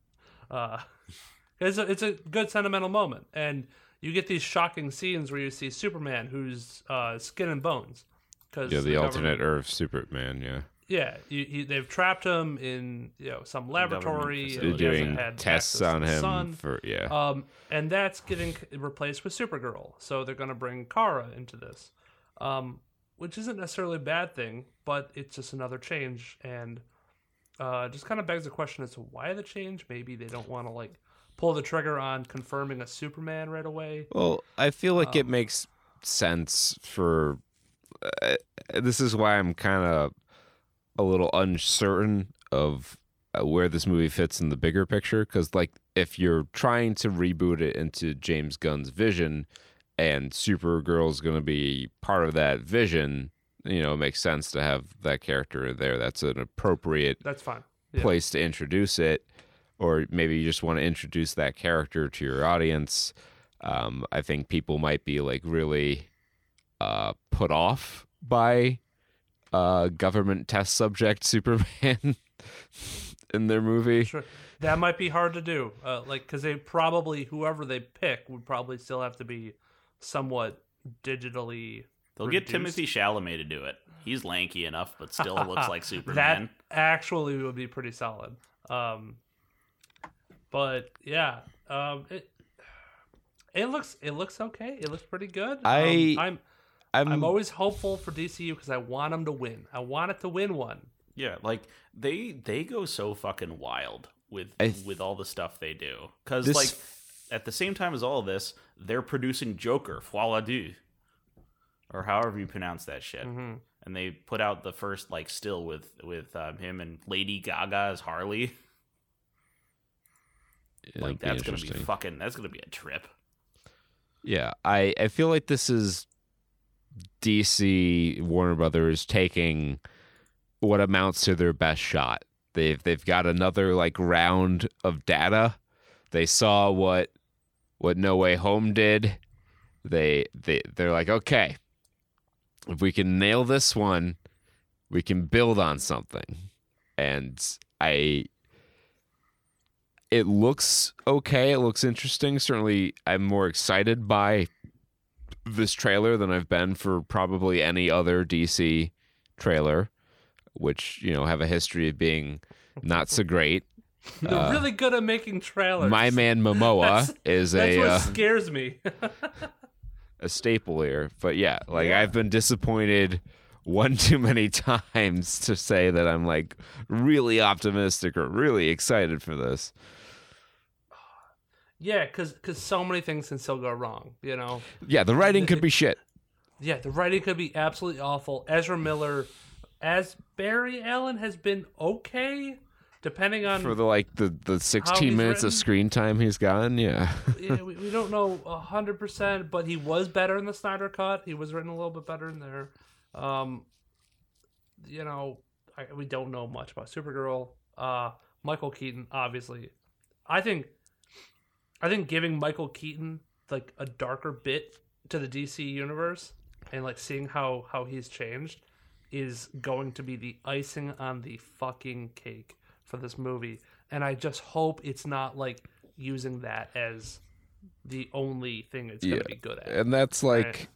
Uh, [laughs] it's a, it's a good sentimental moment, and you get these shocking scenes where you see Superman, who's uh, skin and bones, because Yeah, the alternate Earth Superman. Yeah, Yeah, you, he, they've trapped him in you know some laboratory. they're and he hasn't doing had tests on the him sun. for yeah. Um, and that's getting replaced with Supergirl. So they're going to bring Kara into this, um, which isn't necessarily a bad thing, but it's just another change, and uh, just kind of begs the question as to why the change. Maybe they don't want to like pull the trigger on confirming a Superman right away. Well, I feel like it Um, makes sense for. Uh, this is why I'm kind of a little uncertain of uh, where this movie fits in the bigger picture. Because, like, if you're trying to reboot it into James Gunn's vision, and Supergirl's going to be part of that vision, you know, it makes sense to have that character there. That's an appropriate That's fine. Yeah. place to introduce it, or maybe you just want to introduce that character to your audience. Um, I think people might be like really uh, put off by uh, government test subject [laughs] Superman. in their movie. Sure. That might be hard to do. Uh, like, because they probably, whoever they pick would probably still have to be somewhat digitally. They'll get. Timothée Chalamet to do it. He's lanky enough, but still looks [laughs] like Superman. That Superman. actually would be pretty solid. Um, but yeah, um, it it looks it looks okay. It looks pretty good. I- um, I'm I'm, I'm always hopeful for DCU because I want them to win. I want it to win one. Yeah, like they they go so fucking wild with th- with all the stuff they do. Because This- like at the same time as all of this, they're producing Joker, Foie du, or however you pronounce that shit. Mm-hmm. And they put out the first like still with with um, him and Lady Gaga as Harley. [laughs] It'll Like that's gonna be fucking. That's gonna be a trip. Yeah, I I feel like this is DC Warner Brothers taking what amounts to their best shot. They've they've got another like round of data. They saw what what No Way Home did. They they they're like, okay, if we can nail this one, we can build on something. And I it looks okay. It looks interesting. Certainly, I'm more excited by this trailer than I've been for probably any other DC trailer, which you know have a history of being not so great. [laughs] They're Uh, really good at making trailers. My man Momoa [laughs] That's- is That's a what uh, scares me. [laughs] a staple here, but yeah, like Yeah. I've been disappointed one too many times to say that I'm like really optimistic or really excited for this. Yeah, because cause so many things can still go wrong. You know. Yeah, the writing could be [laughs] shit. Yeah, the writing could be absolutely awful. Ezra Miller as Barry Allen has been okay, depending on for the like the the 16 he's minutes of screen time he's gotten yeah [laughs] yeah, we, we don't know hundred percent, but he was better in the Snyder cut. He was written a little bit better in there. Um, you know, I, we don't know much about Supergirl. Uh, Michael Keaton, obviously, I think, I think giving Michael Keaton like a darker bit to the DC universe and like seeing how how he's changed is going to be the icing on the fucking cake for this movie. And I just hope it's not like using that as the only thing it's going Yeah. to be good at. and that's like Right.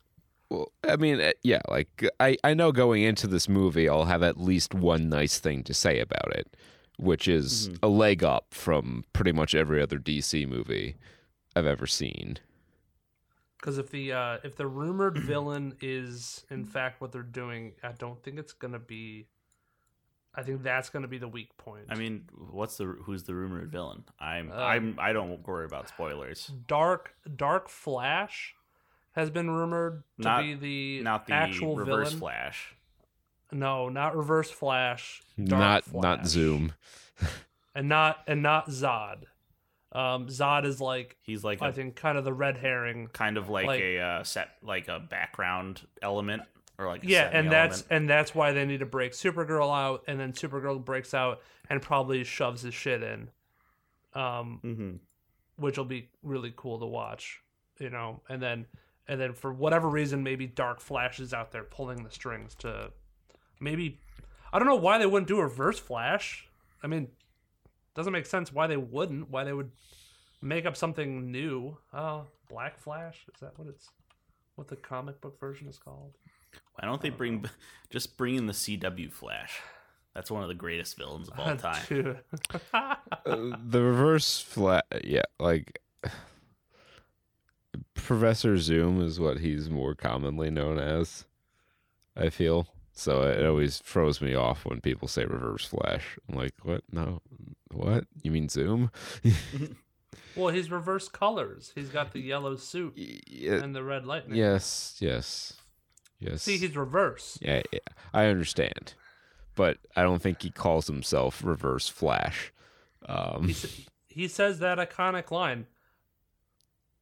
well i mean uh, yeah like i i know going into this movie i'll have at least one nice thing to say about it which is a leg up from pretty much every other dc movie i've ever seen Because if the uh, if the rumored [clears throat] villain is in fact what they're doing, I don't think it's going to be. I think that's going to be the weak point. I mean, what's the who's the rumored villain? I'm Uh, I'm I don't worry about spoilers. Dark Dark Flash has been rumored to Not- be the Not the actual Reverse villain. Flash. No, not Reverse Flash. Dark not not zoom [laughs] and not and not Zod. Um, Zod is like He's like I a think kind of the red herring. kind of like, like- a uh, set like a background element or like a Yeah, and that's element. and that's why they need to break Supergirl out, and then Supergirl breaks out and probably shoves his shit in, um, Mhm. which will be really cool to watch, you know. And then and then for whatever reason, maybe Dark Flash is out there pulling the strings to maybe I don't know why they wouldn't do a reverse Flash. I mean, doesn't make sense why they wouldn't. Why they would make up something new? Uh, Black Flash is that what it's what the comic book version is called? Why don't they bring just bring in the CW Flash? That's one of the greatest villains of all [laughs] time. [laughs] Uh, the reverse flat yeah like [sighs] professor zoom is what he's more commonly known as i feel so it always throws me off when people say reverse flash i'm like what no what you mean zoom [laughs] well, he's reverse colors. He's got the yellow suit yeah, and the red lightning. yes yes yes See, he's reverse. yeah, yeah i understand but i don't think he calls himself reverse flash um He, sa- he says that iconic line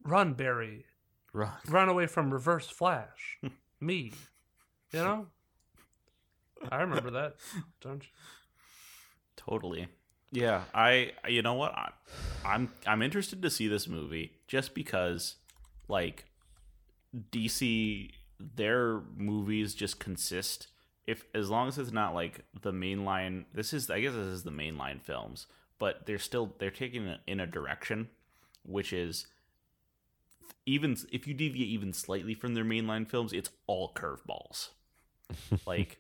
Run, Barry. Run. Run away from Reverse Flash. [laughs] Me. You know? I remember that. Don't you? Totally. Yeah, I. You know what? I, I'm I'm interested to see this movie just because, like, DC their movies just consist if as long as it's not like the mainline. This is I guess this is the mainline films, but they're still they're taking it in a direction, which is even if you deviate even slightly from their mainline films, it's all curveballs. [laughs] like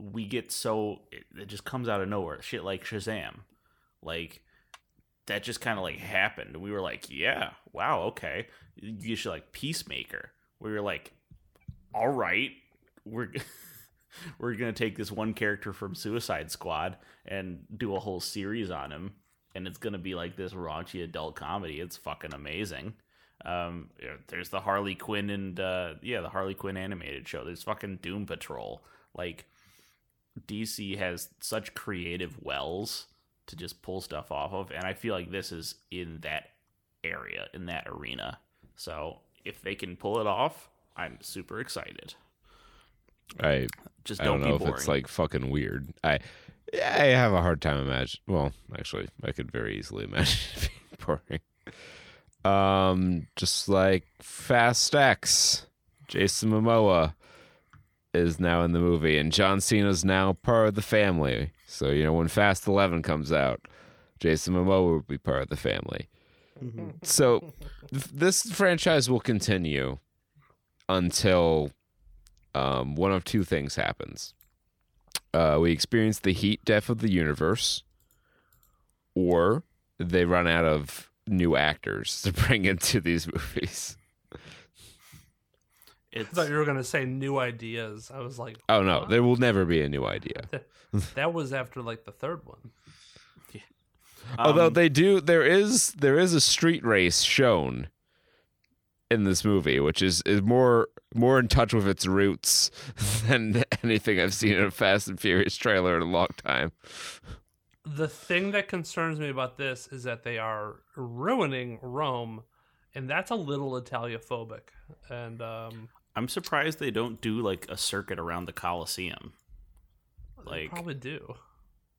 we get so it, it just comes out of nowhere. Shit like Shazam, like that just kind of like happened. We were like, yeah, wow, okay. You should like Peacemaker. We were like, all right, we're [laughs] we're gonna take this one character from Suicide Squad and do a whole series on him, and it's gonna be like this raunchy adult comedy. It's fucking amazing. Um, there's the Harley Quinn and uh, yeah, the Harley Quinn animated show. There's fucking Doom Patrol. Like DC has such creative wells to just pull stuff off of, and I feel like this is in that area, in that arena. So if they can pull it off, I'm super excited. I Just don't, don't know be if it's like fucking weird. I I have a hard time imagine. Well, actually, I could very easily [laughs] imagine it being boring. Um, just like Fast X, Jason Momoa is now in the movie, and John Cena's now part of the family. So you know when Fast Eleven comes out, Jason Momoa will be part of the family. So th- this franchise will continue until um, one of two things happens. Uh, we experience the heat death of the universe, or they run out of new actors [laughs] to bring into these movies. I it's thought you were gonna say new ideas. I was like, Oh no, there will never be a new idea. [laughs] that was after like the third one. Although um, they do, there is there is a street race shown in this movie, which is is more more in touch with its roots [laughs] than anything I've seen in a Fast and Furious trailer in a long time. The thing that concerns me about this is that they are ruining Rome, and that's a little Italiophobic. And um, I'm surprised they don't do like a circuit around the Coliseum. they Like, probably do.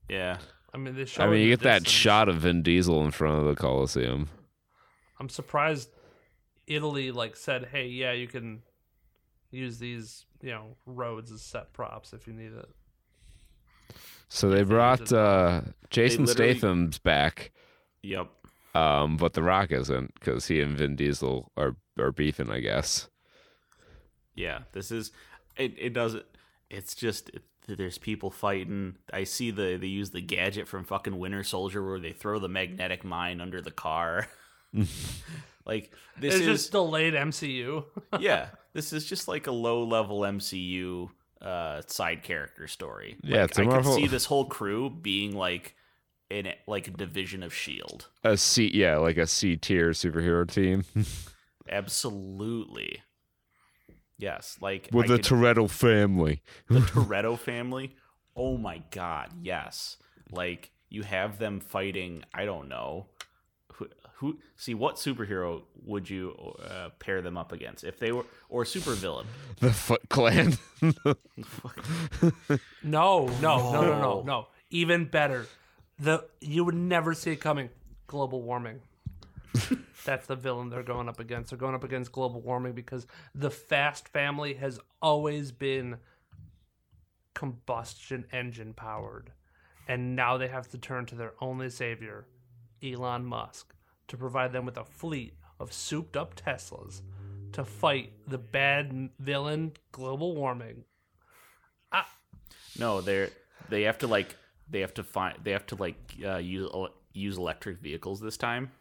yeah, I mean, they show. I mean, you get that shot of Vin Diesel in front of the Coliseum. I'm surprised Italy like said, "Hey, yeah, you can use these, you know, roads as set props if you need it." So they brought uh, Jason literally- Statham's back, yep. um, but The Rock isn't because he and Vin Diesel are are beefing, I guess. Yeah, this is it. It doesn't. It's just it, there's people fighting. I see the they use the gadget from fucking Winter Soldier where they throw the magnetic mine under the car. [laughs] like this it's is just delayed MCU. [laughs] yeah, this is just like a low level MCU uh, side character story. Yeah, Like, it's a I Marvel- could see this [laughs] whole crew being like in like a division of Shield. A C, yeah, like a C tier superhero team Absolutely. Yes, like with I the could- Toretto family. the [laughs] Toretto family. Oh my god, yes. Like you have them fighting. I don't know who. who see what superhero would you uh, pair them up against if they were or supervillain? The Foot Clan. [laughs] No, no, no, no, no, No. no. Even better. The you would never see it coming. Global warming. [laughs] That's the villain they're going up against. They're going up against global warming because the Fast family has always been combustion engine powered. And now they have to turn to their only savior, Elon Musk, to provide them with a fleet of souped up Teslas to fight the bad villain global warming. No, they're they have to like they have to find they have to like uh, use use electric vehicles this time.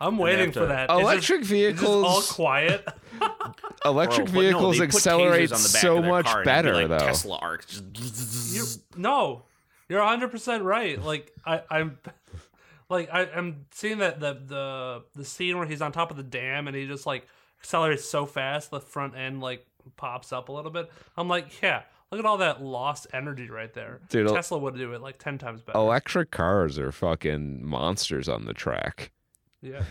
I'm waiting have for that. It's just- Electric it's just all quiet. [laughs] Electric Bro, but no, vehicles they accelerate tasers on the back so much car and it'd be better, like though. Tesla arc. You, no, you're 100 percent right. Like I, I'm, like I, I'm seeing that the the the scene where he's on top of the dam and he just like accelerates so fast the front end like pops up a little bit. I'm like, yeah, look at all that lost energy right there. Dude, Tesla would do it like 10 times better. Electric cars are fucking monsters on the track. Yeah,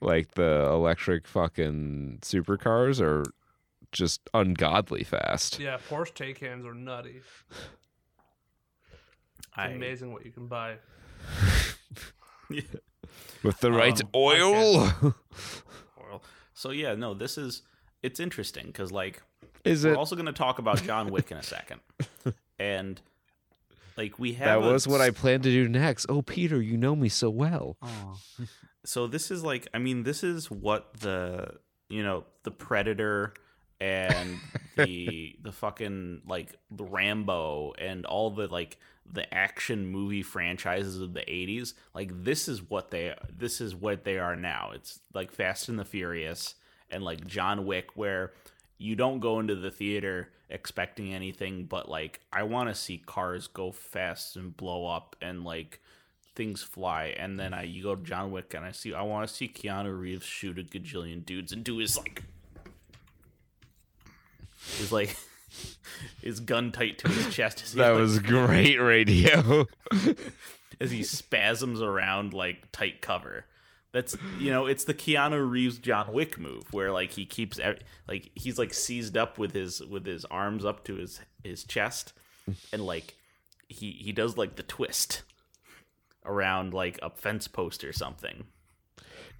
Like the electric fucking supercars are just ungodly fast. yeah. Porsche Taycans are nutty. It's I, amazing what you can buy. [laughs] With the right Um, oil. Well, [laughs] so yeah, no, this is it's interesting because like Is we're it? also going to talk about John Wick in a second, [laughs] and like we have That a what I planned to do next. Oh, Peter, you know me so well. so this is like i mean this is what the you know the predator and [laughs] the the fucking like the rambo and all the like the action movie franchises of the 80s like this is what they this is what they are now it's like fast and the furious and like john wick where you don't go into the theater expecting anything but like i want to see cars go fast and blow up and like things fly and then I you go to John Wick and I see I want to see Keanu Reeves shoot a gajillion dudes and do his like his like [laughs] his gun tight to his chest as That was great radio. [laughs] as he spasms around like tight cover. That's you know it's the Keanu Reeves John Wick move where like he keeps like he's like seized up with his with his arms up to his his chest and like he he does like the twist around like a fence post or something.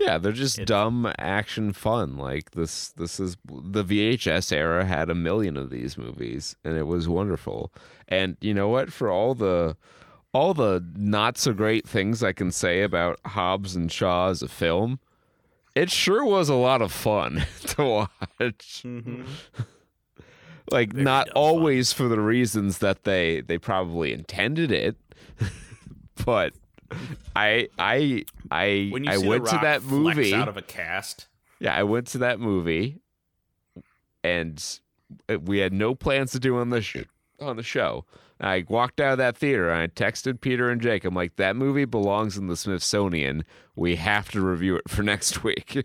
yeah, they're just dumb action fun. Like this this is the VHS era had a million of these movies and it was wonderful. And you know what? For all the all the not so great things I can say about Hobbs and Shaw as a film, it sure was a lot of fun [laughs] to watch. like not dumb fun. always for the reasons that they they probably intended it, [laughs] but I I I When you I went to that movie. out of a cast, Yeah, I went to that movie, and uh, we had no plans to do on the sh- on the show. I walked out of that theater and I texted Peter and Jake. I'm like, that movie belongs in the Smithsonian. We have to review it for [laughs] next week.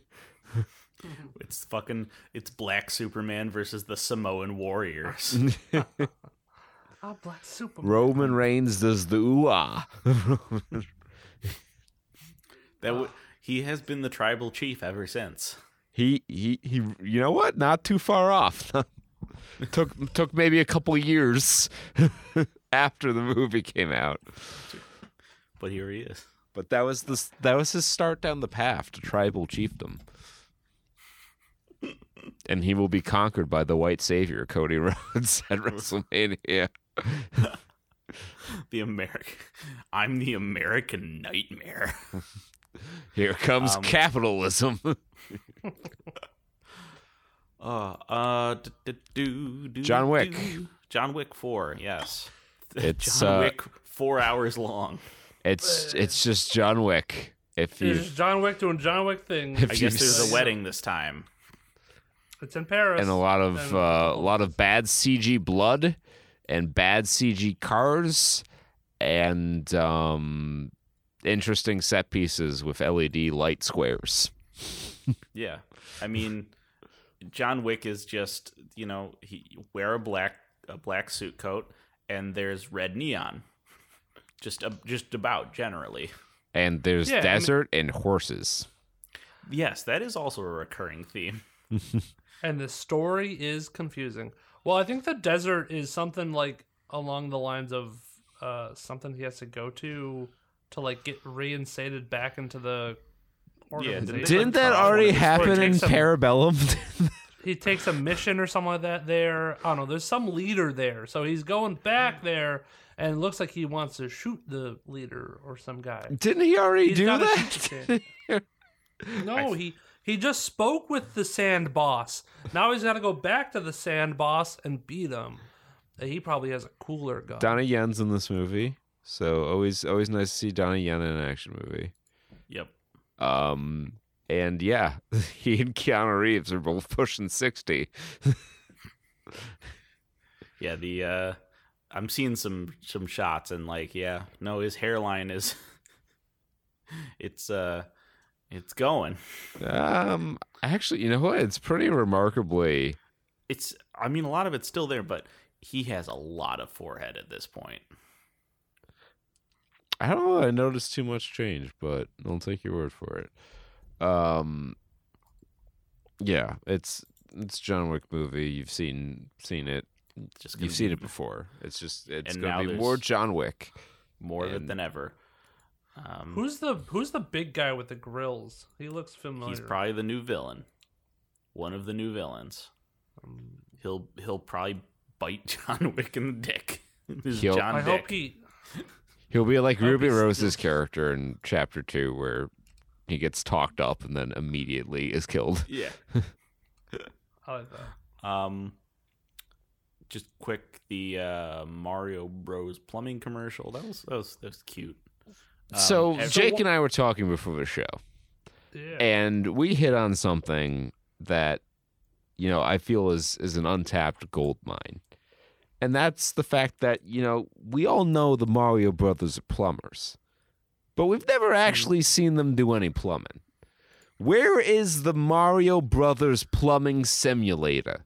[laughs] it's fucking it's Black Superman versus the Samoan Warriors. [laughs] Ah, Black Superman. Roman Reigns does the ooh ah. that w- he has been the tribal chief ever since. he he he. You know what? Not too far off. [laughs] took took maybe a couple years [laughs] after the movie came out. But here he is. But that was the that was his start down the path to tribal chiefdom. [laughs] And he will be conquered by the white savior, Cody Rhodes, at WrestleMania. The American I'm the American nightmare. Here comes Um, capitalism. Uh, uh, d- d- do, do, John Wick. do. John Wick 4, yes. [laughs] It's, John uh, Wick, four hours long. it's it's just John Wick. If you There's John Wick doing John Wick things. If I you guess there's s- a wedding this time. It's in Paris. and a lot of And- uh, a lot of bad CG blood and bad CG cars and um, interesting set pieces with LED light squares. [laughs] Yeah. I mean, John Wick is just, you know, he wear a black a black suit coat and there's red neon. [laughs] Just uh, just about generally. And there's Yeah, I mean- desert and horses. Yes, that is also a recurring theme. [laughs] and the story is confusing. Well, I think the desert is something like along the lines of uh, something he has to go to to like get reinstated back into the organization. didn't Didn't that already happen in some- Parabellum? [laughs] he takes a mission or something like that there. I don't know. There's some leader there, so he's going back there, and it looks like he wants to shoot the leader or some guy. Didn't he already He's do that? shoot the [laughs] kid. No, he he just spoke with the sand boss. Now he's got to go back to the sand boss and beat him. He probably has a cooler gun. Donnie Yen's in this movie, so always always nice to see Donnie Yen in an action movie. Yep. Um, and yeah, [laughs] he and Keanu Reeves are both pushing sixty. Yeah, the uh I'm seeing some some shots and like, yeah, no, his hairline is [laughs] it's uh it's going. Um, actually, you know what? It's pretty remarkably. It's I mean a lot of it's still there, but he has a lot of forehead at this point. I don't know. I noticed too much change, but I'll take your word for it. Um, yeah, it's it's John Wick movie. You've seen seen it. Just You've seen it before. It's just it's going to be more John Wick. more of it than ever. Um, Who's the Who's the big guy with the grills? He looks familiar. he's probably the new villain. One of the new villains. Um, he'll he'll probably bite [laughs] John Wick in the dick. [laughs] This is He'll- John I Dick. hope he. He'll be like Ruby Rose's character in chapter two, where he gets talked up and then immediately is killed. Yeah. [laughs] I like that. Um, just quick, the uh, Mario Bros. plumbing commercial. That was that was that was cute. Um, so and- Jake and I were talking before the show, Yeah. and we hit on something that you know I feel is is an untapped gold mine, and that's the fact that you know we all know the Mario Brothers are plumbers, but we've never actually seen them do any plumbing. Where is the Mario Brothers plumbing simulator?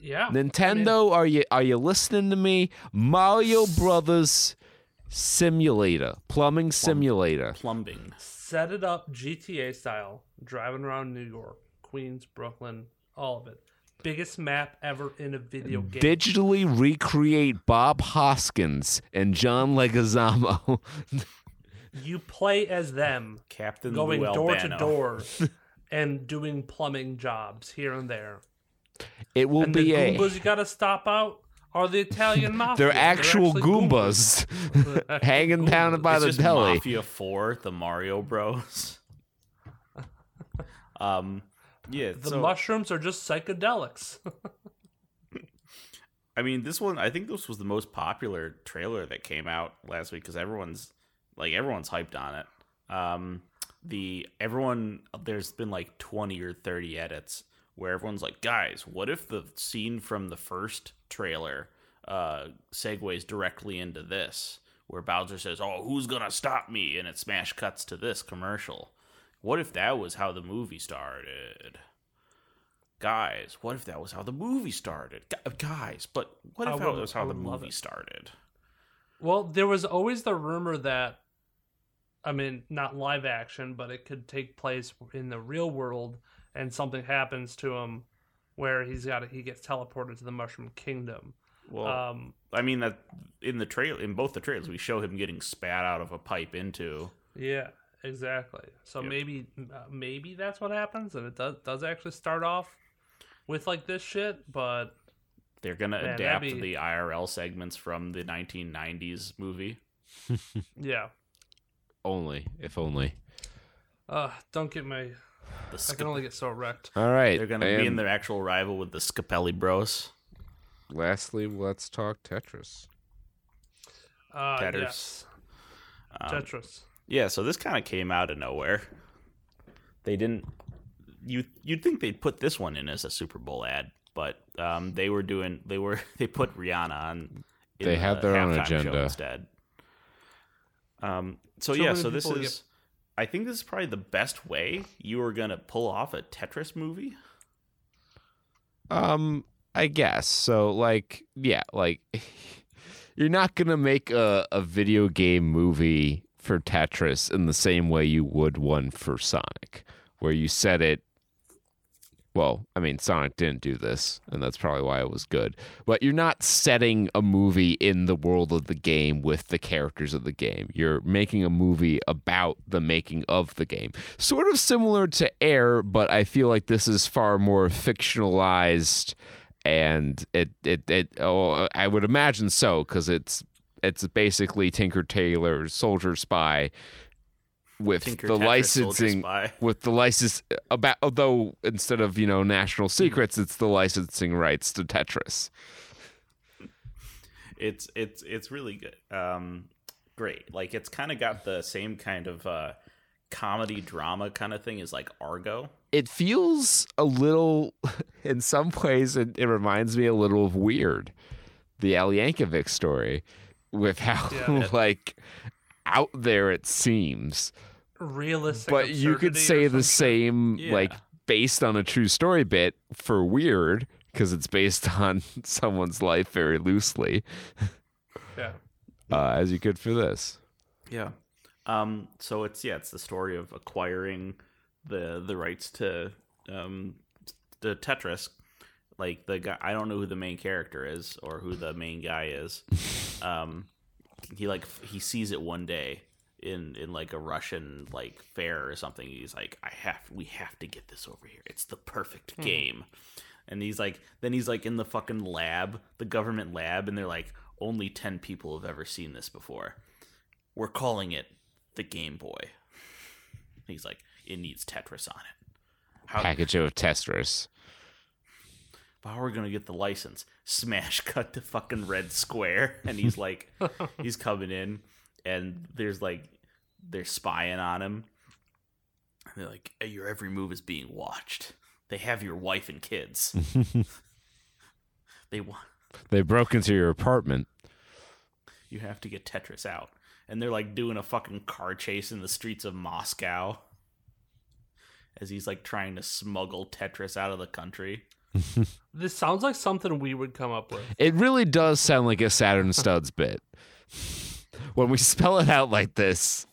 yeah. Nintendo, are you are you listening to me? Mario Brothers simulator, plumbing simulator. plumbing. set it up GTA style, driving around New York, Queens, Brooklyn, all of it. Biggest map ever in a video game. digitally recreate Bob Hoskins and John Leguizamo. [laughs] you play as them, Captain going Lou door to door [laughs] and doing plumbing jobs here and there. It will And the be a. Goombas you gotta stop out are the Italian [laughs] mafia. They're actual actually Goombas, They're hanging Goombas. down by It's the just deli. Mafia Four, the Mario Bros. um, yeah. The so mushrooms are just psychedelics. [laughs] I mean, this one. I think this was the most popular trailer that came out last week because everyone's like everyone's hyped on it. Um, the everyone there's been like twenty or thirty edits where everyone's like, guys, what if the scene from the first trailer uh segues directly into this, where Bowser says, "Oh, who's gonna stop me?" and it smash cuts to this commercial. What if that was how the movie started? Guys, what if that was how the movie started? Guys, but what if that was how the movie started? Well, there was always the rumor that, I mean, not live action, but it could take place in the real world, and something happens to him, where he's got he gets teleported to the Mushroom Kingdom. Well, Um, I mean that in the trail in both the trailers we show him getting spat out of a pipe into. yeah, exactly. So Yep. maybe uh, maybe that's what happens, and it does does actually start off with like this shit, but They're gonna Man, adapt be- the IRL segments from the 1990s movie. [laughs] [laughs] yeah. Only, if only. Uh, don't get my. The I can only get so wrecked. All right. they're gonna be in their actual rival with the Scapelli Bros. Lastly, let's talk Tetris. Uh, Tetris. yes. Um, Tetris. Yeah, so this kind of came out of nowhere. They didn't. You you'd think they'd put this one in as a Super Bowl ad, but um, they were doing they were [laughs] they put Rihanna on. in They had the their own agenda. instead. Um. So, So yeah. So this people is. I think this is probably the best way you are gonna pull off a Tetris movie. Um, I guess so. Like, yeah, like [laughs] you're not gonna make a, a video game movie for Tetris in the same way you would one for Sonic, where you set it. Well, I mean, Sonic didn't do this, and that's probably why it was good. But you're not setting a movie in the world of the game with the characters of the game. You're making a movie about the making of the game. Sort of similar to Air, but I feel like this is far more fictionalized and it it it oh I would imagine so cuz it's it's basically Tinker Tailor Soldier Spy with Tinker the licensing [laughs] with the license about although instead of you know national secrets it's the licensing rights to Tetris. It's it's it's really good. Um, great. Like it's kind of got the same kind of uh, comedy drama kind of thing as like Argo. It feels a little [laughs] in some ways it, it reminds me a little of Weird, the Al Yankovic story with how Yeah. [laughs] like out there it seems. Realistic. but you could say the same Yeah. like based on a true story bit for weird because it's based [laughs] on someone's life very loosely. Yeah. uh, as you could for this Yeah. Um. So it's yeah, it's the story of acquiring the the rights to um the Tetris. Like the guy, I don't know who the main character is or who the main guy is. [laughs] Um, he like he sees it one day in in like a Russian like fair or something. He's like, I have we have to get this over here. It's the perfect game. And he's like, then he's like in the fucking lab, the government lab, and they're like, only 10 people have ever seen this before. We're calling it the Game Boy. He's like, it needs Tetris on it. How, Package of Tetris. How are we gonna get the license? Smash [laughs] cut to fucking Red Square, and he's like, [laughs] he's coming in, and there's like, they're spying on him. And they're like, "Hey, your every move is being watched. They have your wife and kids. [laughs] they want They broke into your apartment. you have to get Tetris out, and they're like doing a fucking car chase in the streets of Moscow. As he's like trying to smuggle Tetris out of the country. This sounds like something we would come up with. It really does sound like a Saturn Studs [laughs] bit. When we spell it out like this,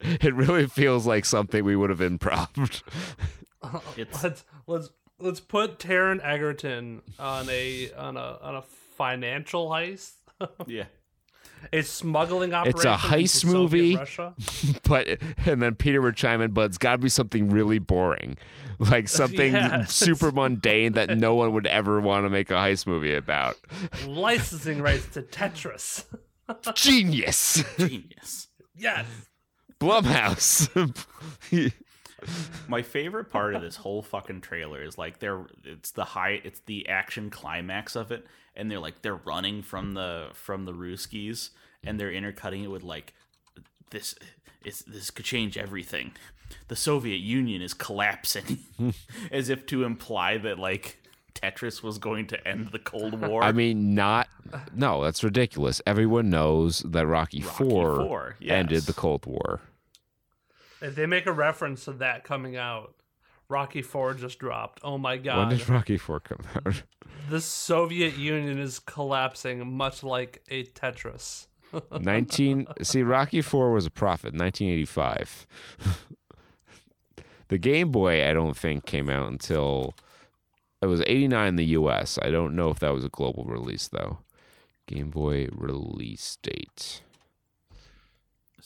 it really feels like something we would have improved. [laughs] It's Let's let's let's put Taron Egerton on a on a on a financial heist. [laughs] yeah. A smuggling operation. It's a heist movie. [laughs] But and then Peter would chime in, but it's got to be something really boring, [laughs] like [laughs] something Yeah. super mundane that no one would ever want to make a heist movie about. Licensing rights to Tetris. Genius, Genius. yes. Blumhouse. My favorite part of this whole fucking trailer is like they're it's the high it's the action climax of it and they're like they're running from the from the Ruskies and they're intercutting it with like this is this could change everything. The Soviet Union is collapsing [laughs] as if to imply that like Tetris was going to end the Cold War. I mean, not no, that's ridiculous. Everyone knows that Rocky, Rocky Four IV, ended the Cold War. If they make a reference to that coming out, Rocky Four just dropped. Oh my god! When did Rocky Four come out? [laughs] the Soviet Union is collapsing much like a Tetris. [laughs] Nineteen. see, Rocky Four was a prophet. Nineteen eighty-five. [laughs] the Game Boy, I don't think, came out until it was eighty-nine in the U.S. I don't know if that was a global release though. Game Boy release date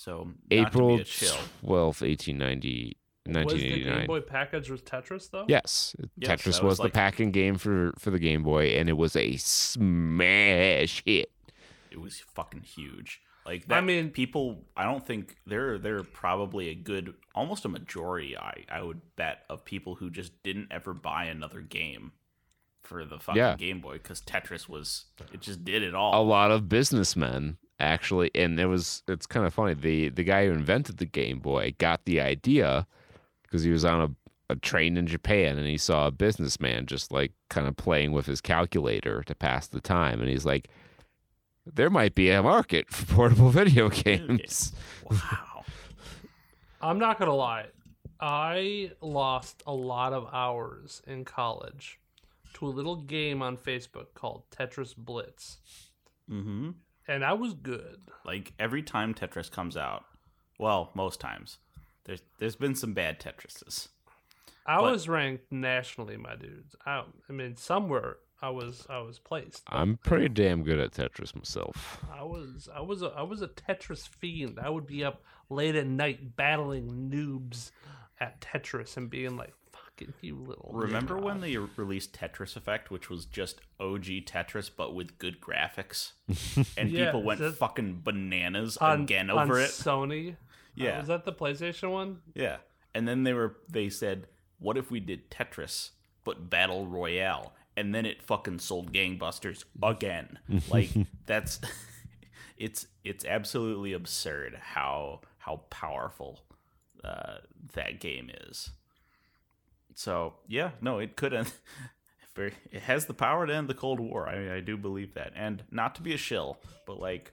so not April to be a chill. twelfth, eighteen ninety. Was the 1989. Game Boy package was Tetris though? Yes, Yes, Tetris that was, was the packing game for for the Game Boy, and it was a smash hit. it was fucking huge. Like that, I mean- people. I don't think they're they're probably a good, almost a majority. I I would bet of people who just didn't ever buy another game for the fucking Yeah. Game Boy because Tetris was it just did it all. A lot of businessmen actually, and it was it's kind of funny. the The guy who invented the Game Boy got the idea because he was on a a train in Japan and he saw a businessman just like kind of playing with his calculator to pass the time, and he's like. There might be a market for portable video [laughs] games. wow. I'm not gonna lie. I lost a lot of hours in college to a little game on Facebook called Tetris Blitz. Mm-hmm. And I was good. Like every time Tetris comes out, well, most times there's there's been some bad Tetrises. I But- was ranked nationally, my dudes. I, I mean, somewhere I was I was placed. I'm pretty damn good at Tetris myself. I was I was a I was a Tetris fiend. I would be up late at night battling noobs at Tetris and being like, "Fucking you little." Remember nigga." when they released Tetris Effect, which was just OG Tetris but with good graphics, [laughs] and Yeah, people went fucking bananas on, again on over it? Sony? Uh, Yeah. was that the PlayStation one? Yeah, and then they were they said, "What if we did Tetris but Battle Royale?" And then it fucking sold gangbusters again. [laughs] like that's [laughs] it's it's absolutely absurd how how powerful uh, that game is. So yeah, no, it could end. [laughs] very- It has the power to end the Cold War. I, I do believe that, and not to be a shill, but like,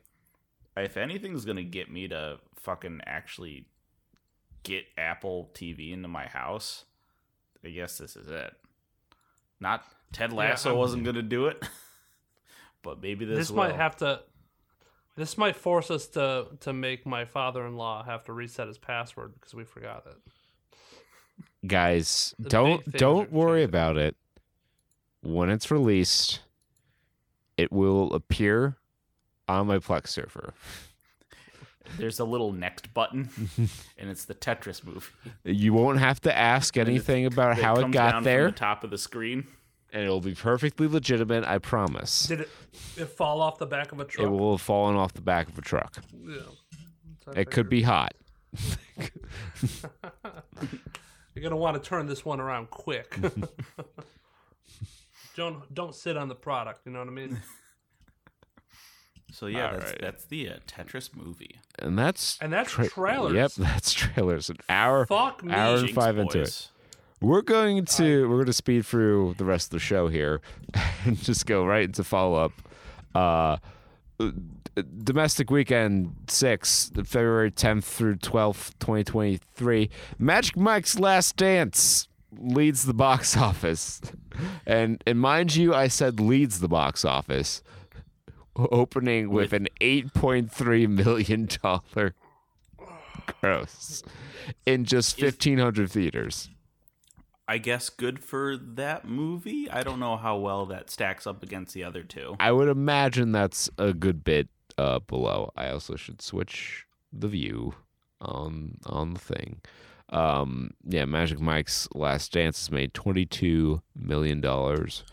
if anything's gonna get me to fucking actually get Apple TV into my house, I guess this is it. Not Ted Lasso I'm- wasn't gonna do it, [laughs] but maybe this, This, will. might have to. This might force us to to make my father-in-law have to reset his password because we forgot it. Guys The don't don't worry changing. about it when it's released it will appear on my plex server [laughs] There's a little next button, [laughs] and it's the Tetris movie. you won't have to ask anything about That how it got down there from the top of the screen. and it'll be perfectly legitimate. I promise. Did it, it fall off the back of a truck? It will have fallen off the back of a truck. Yeah. That's what I It could be hot. [laughs] You're gonna want to turn this one around quick. [laughs] don't don't sit on the product. You know what I mean? So yeah, that's Alright. that's the uh, Tetris movie. And that's And that's trailers. Yep, [laughs] that's trailers. An hour, Fuck me. hour and Jinx five into it. We're going to we're going to speed through the rest of the show here [laughs] and just go right into follow up. Uh, domestic weekend six, February tenth through twelfth, twenty twenty three. Magic Mike's Last Dance leads the box [laughs] office, and and mind you, I said leads the box office, opening with an eight point three million dollar [laughs] gross in just fifteen hundred theaters. I guess good for that movie. I don't know how well that stacks up against the other two. I would imagine that's a good bit uh, below. I also should switch the view on on the thing. Um, yeah, Magic Mike's Last Dance has made twenty two million dollars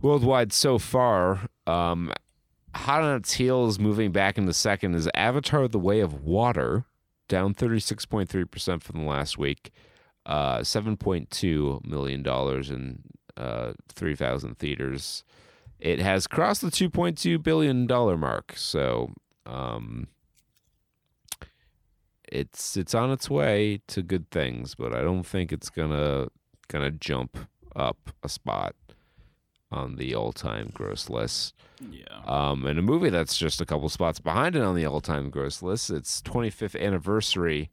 worldwide so far. Um, hot on its heels, moving back into second is Avatar: The Way of Water, down thirty six point three percent from the last week. Uh, seven point two million dollars in uh, three thousand theaters. It has crossed the two point two billion dollar mark, so um, it's it's on its way to good things, but I don't think it's gonna gonna jump up a spot on the all time gross list. Yeah. Um, and a movie that's just a couple spots behind it on the all time gross list. Its 25th anniversary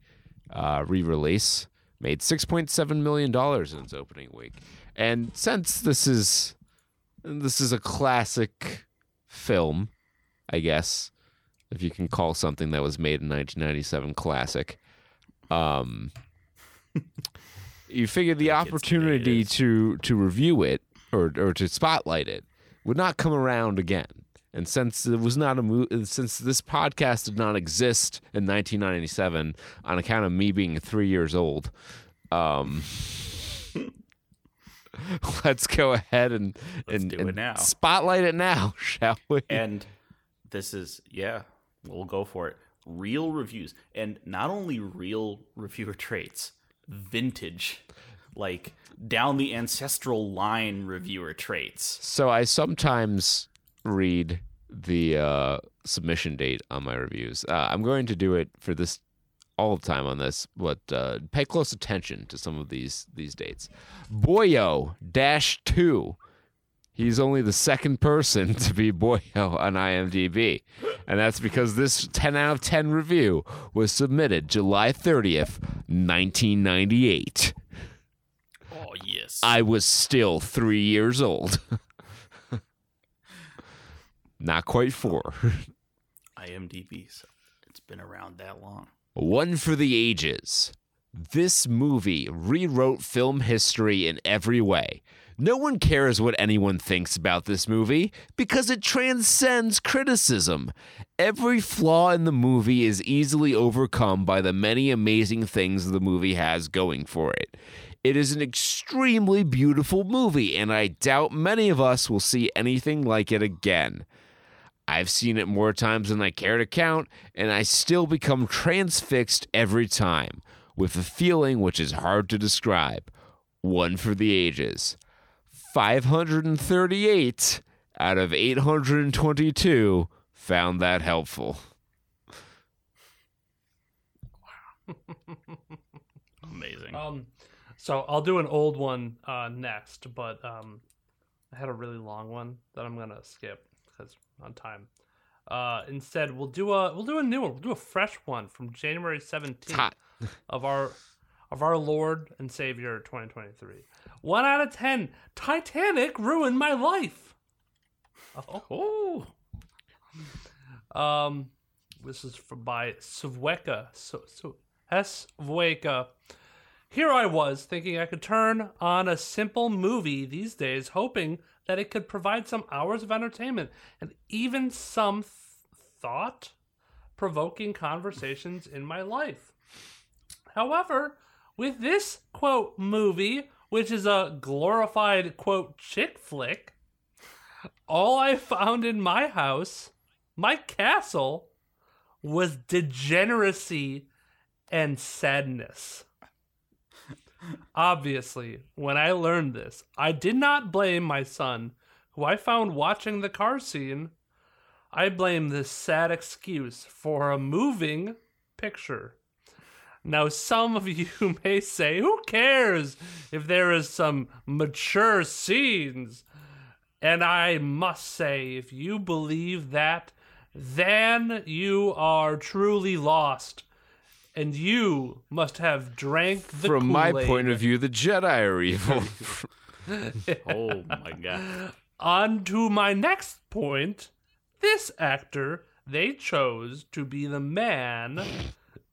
uh, re release made $6.7 million in its opening week. And since this is this is a classic film, I guess, if you can call something that was made in 1997 classic, um, you figure the opportunity to to review it or or to spotlight it would not come around again. And since it was not a mo- since this podcast did not exist in 1997 on account of me being three years old, um, [laughs] let's go ahead and and, do it now. spotlight it now, [laughs] shall we? and this is yeah, we'll go for it. Real reviews, and not only real reviewer traits, vintage, like down the ancestral line reviewer traits. So I sometimes read the uh, submission date on my reviews. Uh, I'm going to do it for this all the time on this, but uh, pay close attention to some of these these dates. Boyo dash two. He's only the second person [laughs] to be Boyo on IMDb, and that's because this 10 out of 10 review was submitted July 30th, 1998. Oh yes, I was still three years old. [laughs] Not quite four. IMDb. So it's been around that long. One for the ages. This movie rewrote film history in every way. No one cares what anyone thinks about this movie because it transcends criticism. Every flaw in the movie is easily overcome by the many amazing things the movie has going for it. It is an extremely beautiful movie, and I doubt many of us will see anything like it again. I've seen it more times than I care to count, and I still become transfixed every time, with a feeling which is hard to describe. One for the ages. 538 out of 822 found that helpful. [laughs] Amazing. Um, so I'll do an old one uh, next, but um, I had a really long one that I'm gonna skip because on time. Uh, instead, we'll do a we'll do a new one. We'll do a fresh one from January seventeenth [laughs] of our of our Lord and Savior 2023. One out of ten. Titanic ruined my life. Oh. Um, this is from by Sveka. So, so Sveka. Here I was thinking I could turn on a simple movie these days, hoping that it could provide some hours of entertainment and even some th- thought provoking conversations in my life. However, with this quote movie, which is a glorified quote chick flick, all I found in my house, my castle, was degeneracy and sadness. Obviously, when I learned this, I did not blame my son, who I found watching the car scene. I blame this sad excuse for a moving picture. Now, some of [laughs] you may say, who cares if there is some mature scenes? And I must say, if you believe that, then you are truly lost. And you must have drank the From my Kool-Aid. point of view, the Jedi are evil. [laughs] Oh my god. On to my next point. This actor they chose to be the man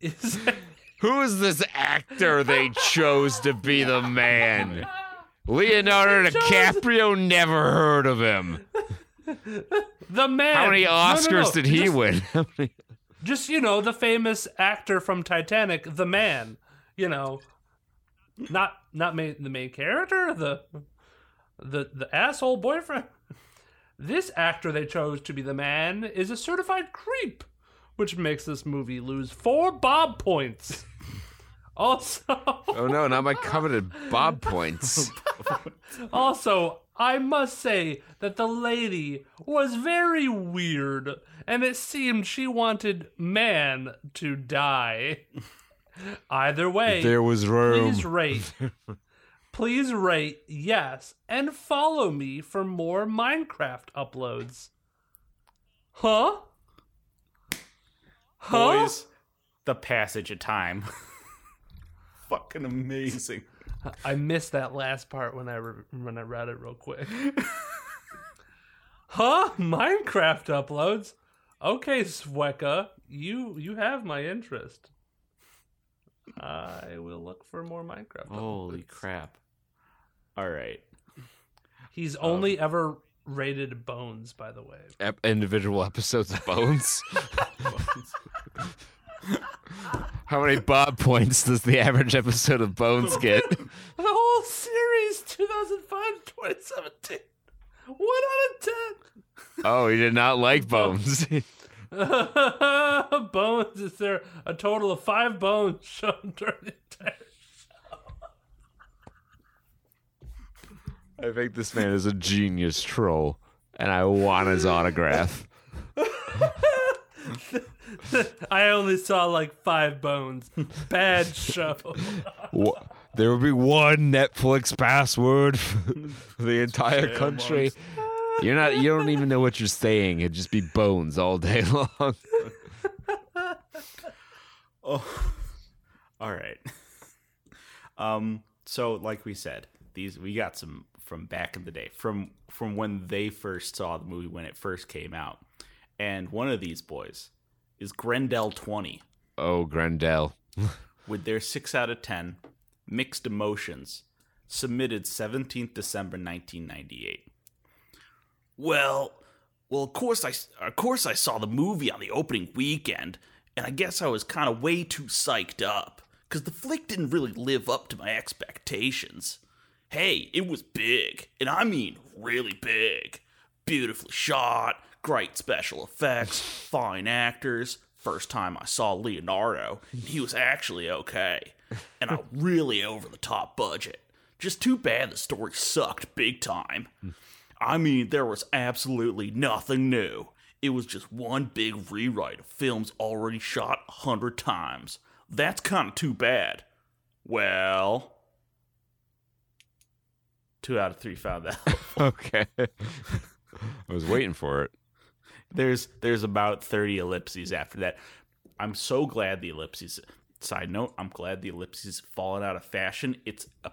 is [laughs] Who is this actor they chose to be the man? Leonardo chose- DiCaprio never heard of him. [laughs] the man. How many No, no, Oscars no. did he Just- win? Just you know, the famous actor from Titanic, the man. You know, not not main, the main character, the the the asshole boyfriend. This actor they chose to be the man is a certified creep, which makes this movie lose four Bob points. [laughs] Also, oh no, not my coveted Bob points. [laughs] Also, I must say that the lady was very weird, and it seemed she wanted man to die. [laughs] Either way, There was room. please rate. [laughs] please rate yes, and follow me for more Minecraft uploads. Huh? Huh? Boys, the passage of time. [laughs] Fucking amazing. [laughs] I missed that last part when I re- when I read it real quick. [laughs] huh? Minecraft uploads. Okay, Sweka, you you have my interest. I will look for more Minecraft. Holy uploads. crap. All right. He's only um, ever rated Bones, by the way. Ep- individual episodes of Bones. [laughs] How many Bob points does the average episode of Bones get? The whole series, 2005 2017. One out of ten. Oh, he did not like Bones. [laughs] bones. Is there a total of five bones shown during the entire? I think this man is a genius troll, and I want his autograph. [laughs] I only saw like five bones. Bad show. Wha- There will be one Netflix password [laughs] for [laughs] the entire country. [laughs] You're not. You don't even know what you're saying. It'd just be bones all day long. Oh, all right. Um. So, like we said, these we got some from back in the day, from from when they first saw the movie when it first came out, and one of these boys is Grendel Twenty. Oh, Grendel. with their six out of ten mixed emotions, submitted seventeenth December nineteen ninety eight. Well, well, of course I, of course I saw the movie on the opening weekend, and I guess I was kind of way too psyched up because the flick didn't really live up to my expectations. Hey, it was big, and I mean really big. Beautifully shot, great special effects, fine actors. First time I saw Leonardo, he was actually okay, and a [laughs] really over the top budget. Just too bad the story sucked big time. I mean, there was absolutely nothing new. It was just one big rewrite of films already shot a hundred times. That's kind of too bad. Well, two out of three found that. [laughs] Okay. [laughs] I was waiting for it. There's there's about 30 ellipses after that. I'm so glad the ellipses. Side note: I'm glad the ellipses fallen out of fashion. It's a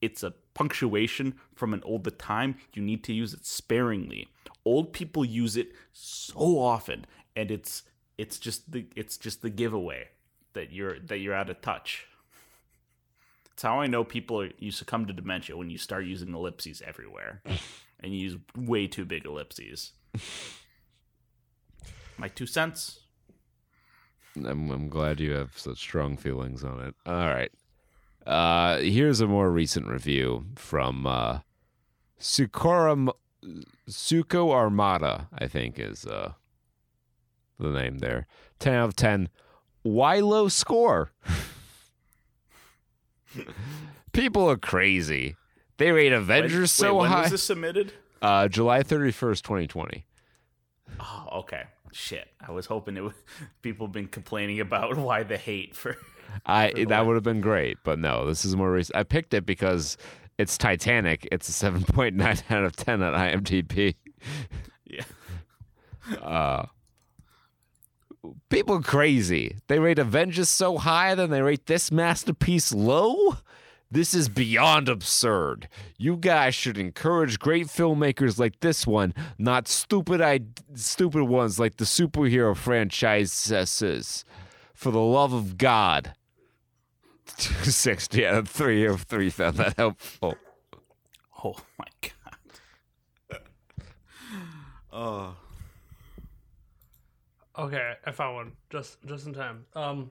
it's a punctuation from an older time. You need to use it sparingly. Old people use it so often, and it's it's just the it's just the giveaway that you're that you're out of touch. It's how I know people are, you succumb to dementia when you start using ellipses everywhere, and you use way too big ellipses. My two cents. I'm, I'm glad you have such strong feelings on it. All right. Uh, here's a more recent review from uh, Sucora Suco Armada, I think is uh, the name there. 10 out of 10. Why low score? [laughs] People are crazy. They rate Avengers so when high. was this submitted? Uh, July 31st, 2020. Oh, okay. Shit. I was hoping it was [laughs] people have been complaining about [laughs] why the hate for I the that would have been great, but no, this is more recent. I picked it because it's Titanic. It's a 7.9 [laughs] out of 10 on IMDb. Yeah. Uh, people crazy. They rate Avengers so high, then they rate this masterpiece low. This is beyond absurd. You guys should encourage great filmmakers like this one, not stupid I- stupid ones like the superhero franchises. For the love of God. 260 out of 3 of 3 found that helpful. Oh my god. oh. Okay, I found one just just in time. Um,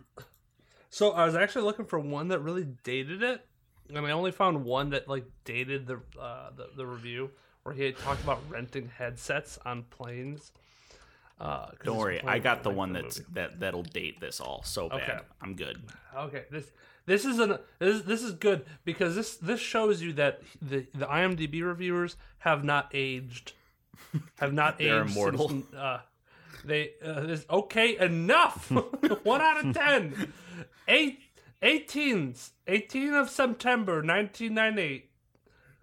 so I was actually looking for one that really dated it, and I only found one that like dated the uh, the, the review where he had talked about renting headsets on planes. Uh, Don't worry, I got the one that's movie. that that'll date this all so bad. Okay. I'm good. Okay, this this is an this this is good because this this shows you that the the IMDb reviewers have not aged, have not [laughs] They're aged. immortal. Since, uh, they uh, this, okay enough. [laughs] One out of ten. [laughs] Eight. 18th, 18 of September 1998.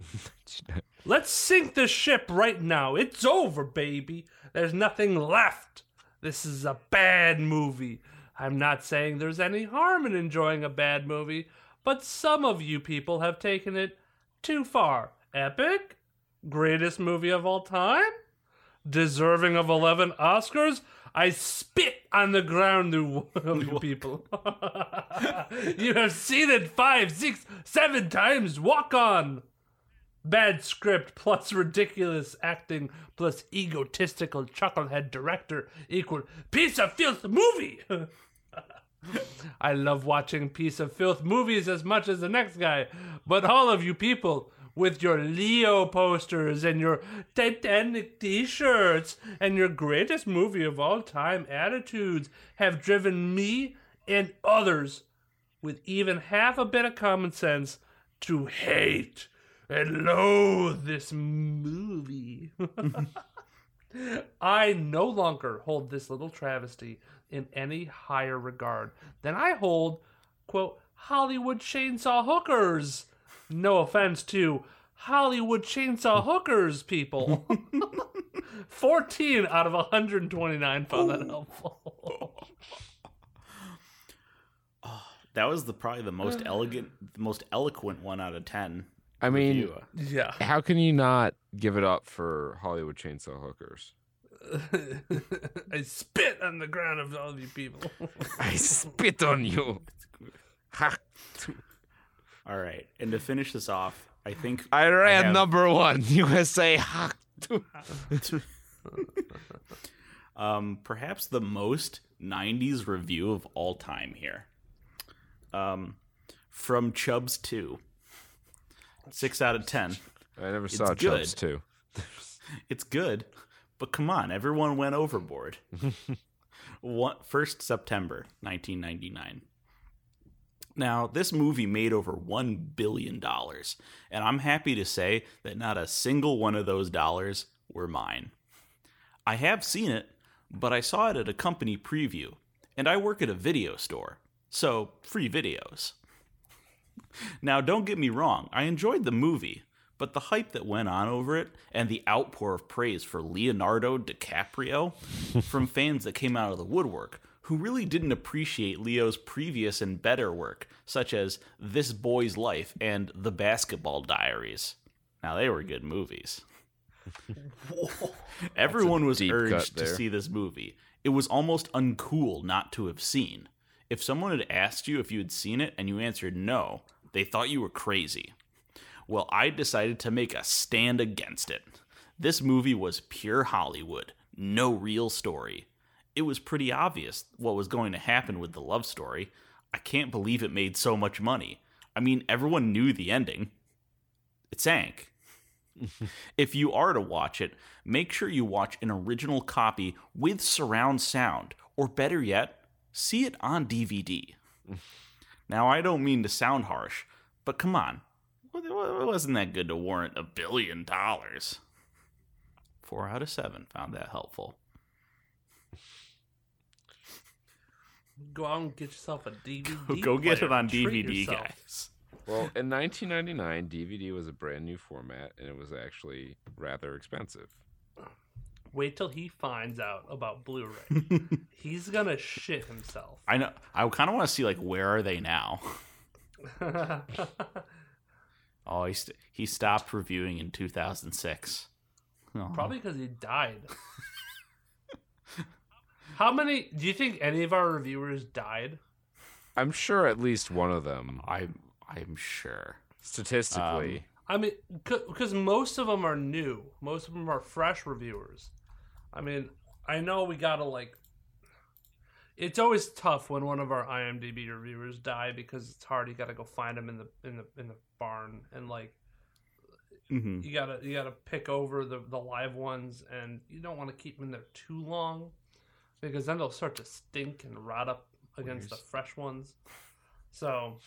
[laughs] Let's sink the ship right now. It's over, baby. There's nothing left. This is a bad movie. I'm not saying there's any harm in enjoying a bad movie, but some of you people have taken it too far. Epic? Greatest movie of all time? Deserving of 11 Oscars? I spit on the ground, you, [laughs] you people. [laughs] you have seen it five, six, seven times. Walk on. Bad script plus ridiculous acting plus egotistical chucklehead director equal piece of filth movie. [laughs] I love watching piece of filth movies as much as the next guy, but all of you people with your Leo posters and your Titanic t-shirts and your greatest movie of all time attitudes have driven me and others with even half a bit of common sense to hate and loathe this movie. [laughs] I no longer hold this little travesty in any higher regard than I hold, quote, Hollywood chainsaw hookers. No offense to Hollywood chainsaw hookers, people. [laughs] 14 out of 129 found that helpful. [laughs] Ah, that was the probably the most [sighs] elegant, the most eloquent one out of ten. I mean, review. yeah. how can you not give it up for Hollywood Chainsaw Hookers? [laughs] I spit on the ground of all of you people. I spit on you. All right, and to finish this off, I think I ran have- number one. [laughs] USA. [laughs] Um, perhaps the most '90s review of all time here. Um, from Chubbs Two, six out of ten. I never saw good. Chubbs too. [laughs] It's good, but come on, everyone went overboard. One, 1st September 1999. Now, this movie made over $1 billion, and I'm happy to say that not a single one of those dollars were mine. I have seen it, but I saw it at a company preview, and I work at a video store, so free videos. [laughs] Now, don't get me wrong, I enjoyed the movie, but the hype that went on over it and the outpour of praise for Leonardo DiCaprio [laughs] from fans that came out of the woodwork who really didn't appreciate Leo's previous and better work, such as This Boy's Life and The Basketball Diaries. Now, they were good movies. [laughs] Everyone was urged to see this movie. It was almost uncool not to have seen. If someone had asked you if you had seen it and you answered no, they thought you were crazy. Well, I decided to make a stand against it. This movie was pure Hollywood, no real story. It was pretty obvious what was going to happen with the love story. I can't believe it made so much money. I mean, everyone knew the ending. It sank. [laughs] if you are to watch it, make sure you watch an original copy with surround sound, or better yet, see it on DVD. [laughs] now, I don't mean to sound harsh, but come on. It wasn't that good to warrant a billion dollars. Four out of seven found that helpful. Go out and get yourself a DVD. [laughs] Go get it on DVD, guys. Well, in 1999, DVD was a brand new format, and it was actually rather expensive. Wait till he finds out about Blu-ray. [laughs] He's gonna shit himself. I know. I kind of want to see like where are they now? [laughs] Oh, he st- he stopped reviewing in 2006. Oh. Probably because he died. How many? Do you think any of our reviewers died? I'm sure at least one of them, I'm I'm sure. statistically. I mean, because most of them are new. Most of them are fresh reviewers. I mean, I know we gotta like. It's always tough when one of our IMDb reviewers die because it's hard. You gotta go find them in the in the in the barn and like hmm you gotta you gotta pick over the the live ones and you don't want to keep them in there too long because then they'll start to stink and rot up against the fresh ones. So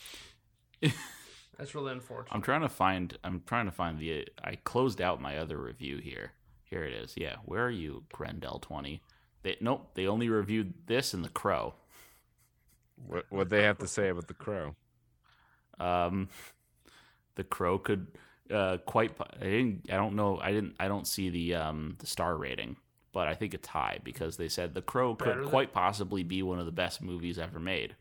[laughs] that's really unfortunate. I'm trying to find. I'm trying to find the. I closed out my other review here. Here it is. Yeah, where are you, Grendel 20? They nope. They only reviewed this and The Crow. What what they have to say about the crow? Um, the Crow could uh, quite. I didn't. I don't know. I didn't. I don't see the um the star rating, but I think it's high because they said The Crow Better could than- quite possibly be one of the best movies ever made.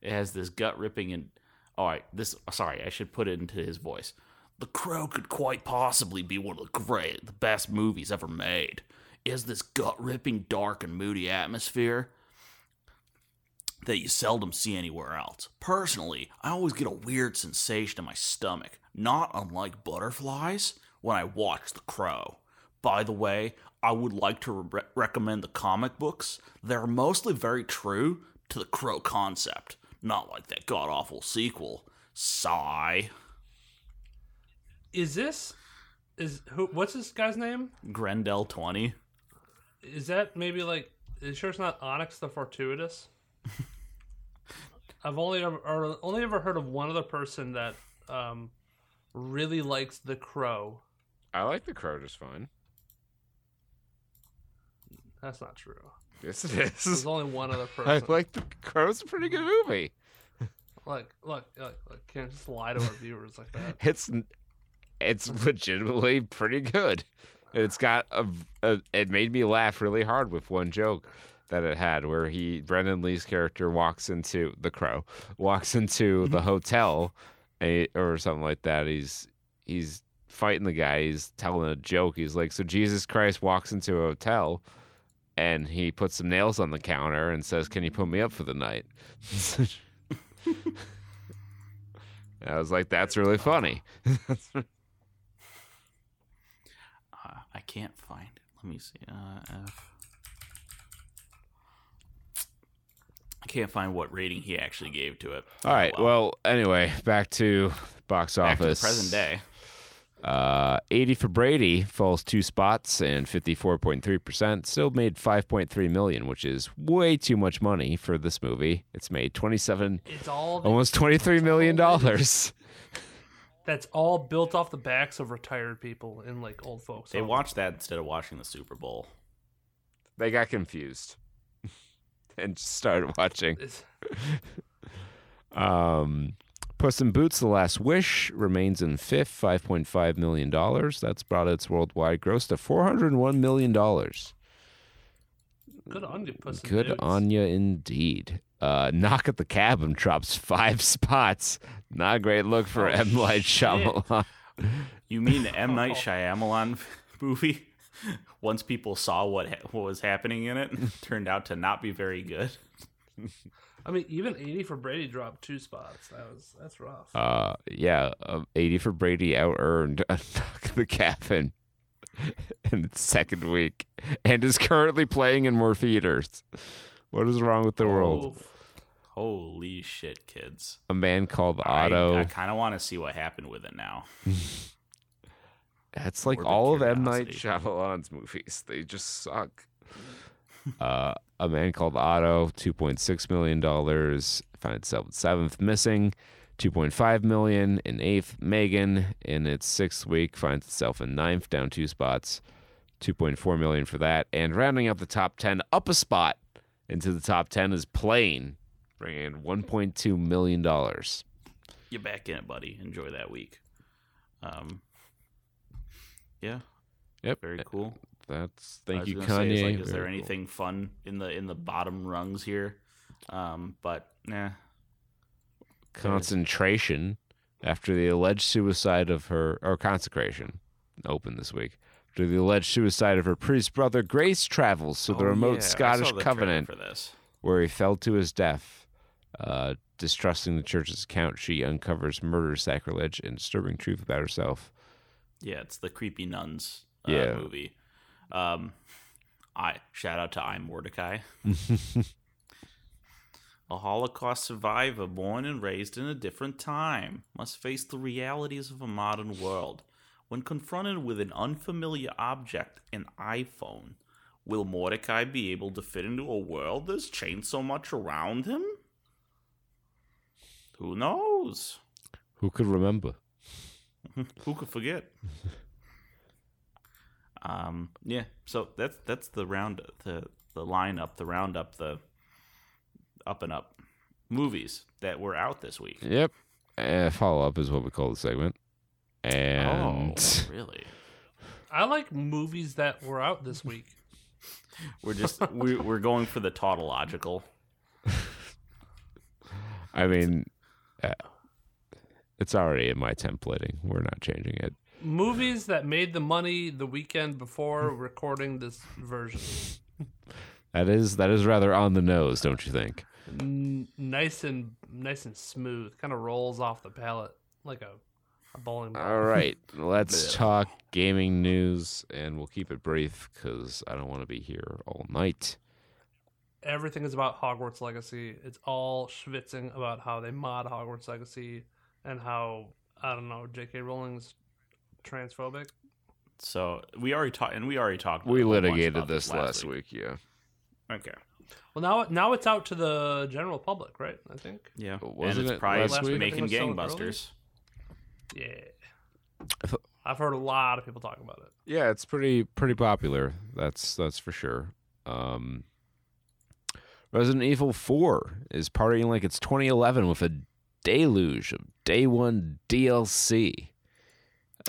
It has this gut ripping and. All right, this. Sorry, I should put it into his voice. The Crow could quite possibly be one of the great, the best movies ever made. It has this gut ripping, dark, and moody atmosphere that you seldom see anywhere else. Personally, I always get a weird sensation in my stomach, not unlike butterflies, when I watch The Crow. By the way, I would like to re- recommend the comic books. They're mostly very true to the Crow concept, not like that god awful sequel. Sigh. Is this is who? What's this guy's name? Grendel 20. Is that maybe like? Is sure it's not Onyx the Fortuitous? I've only ever or only ever heard of one other person that um, really likes The Crow. I like the crow just fine. That's not true. Yes, it There's is. only one other [laughs] person. I like the crow's a pretty good movie. [laughs] Look, look, look, look! Can't just lie to our viewers like that. [laughs] It's it's legitimately pretty good. It's got a, a it made me laugh really hard with one joke that it had where he Brandon Lee's character walks into the crow walks into mm-hmm. the hotel or something like that. He's he's fighting the guy. He's telling a joke. He's like, so Jesus Christ walks into a hotel. And he puts some nails on the counter and says, "Can you put me up for the night?" [laughs] I was like, "That's really funny." [laughs] Uh, I can't find it. Let me see. Uh, F. I can't find what rating he actually gave to it. All right. Oh, Well, anyway, back to box back to the office. present day. Uh, 80 for Brady falls two spots and 54.3%. Still made 5.3 million, which is way too much money for this movie. It's made 27, It's all the, almost 23 million dollars. [laughs] that's all built off the backs of retired people and like old folks. They homes. watched that instead of watching the Super Bowl. They got confused [laughs] and just started watching. [laughs] Um, Puss in Boots: The Last Wish remains in fifth, five point five million dollars. That's brought its worldwide gross to four hundred one million dollars. Good on you, Puss in Good Boots. on you, indeed. Uh, Knock at the Cabin drops five [laughs] spots. Not a great look for Oh, M Night. Shyamalan. [laughs] You mean the M Night Shyamalan [laughs] movie? Once people saw what ha- what was happening in it, turned out to not be very good. I mean, even eighty for Brady dropped two spots. That was that's rough. Uh, yeah, uh, eighty for Brady out earned [laughs] the Cabin [laughs] in its second week, and is currently playing in more theaters. What is wrong with the world? Holy shit, kids! A man called Otto. I, kind of want to see what happened with it now. [laughs] It's like Morbid all of M Night. Shyamalan's movies. They just suck. Uh, a man called Otto, two point six million dollars, found itself seventh, missing. Two point five million in eighth. M3GAN in its sixth week finds itself in ninth, down two spots. Two point four million for that, and rounding out the top ten, up a spot into the top ten is Plane, bringing in one point two million dollars. You're back in it, buddy. Enjoy that week. Um, yeah, Yep, very cool. That's thank you, Kanye. Say, is, like, is there Very cool. anything fun in the in the bottom rungs here? Um, but nah. concentration after the alleged suicide of her or consecration opened this week after the alleged suicide of her priest brother grace travels to the Oh, remote yeah, scottish covenant for this. where he fell to his death uh, distrusting the church's account she uncovers murder sacrilege and disturbing truth about herself Yeah, it's the creepy nuns uh, Yeah. movie. Um, I shout out to I Mordecai. [laughs] a Holocaust survivor born and raised in a different time must face the realities of a modern world. When confronted with an unfamiliar object, an iPhone, will Mordecai be able to fit into a world that's changed so much around him? Who knows? who could remember [laughs] Who could forget? [laughs] um, yeah. So that's that's the round the the lineup, the roundup, the up and up movies that were out this week. yep uh, follow up is what we call the segment and oh, [laughs] really? I like movies that were out this week. [laughs] We're just we, we're going for the tautological. i mean uh, it's already in my templating we're not changing it Movies that made the money the weekend before recording this version. That is that is rather on the nose, don't you think? N- nice and nice and smooth. Kind of rolls off the palate like a, a bowling ball. All right, [laughs] let's talk gaming news, and we'll keep it brief because I don't want to be here all night. Everything is about Hogwarts Legacy. It's all schwitzing about how they mod Hogwarts Legacy and how I don't know J.K. Rowling's transphobic. So we already talked, and we already talked. We a whole bunch litigated this last week. yeah. Okay. Well, now now it's out to the general public, right? I think. Yeah. Wasn't and it's it probably last week? Making it gangbusters. Yeah. I've heard a lot of people talking about it. Yeah, it's pretty pretty popular. That's that's for sure. Um, Resident Evil Four is partying like it's 2011 with a deluge of day one DLC.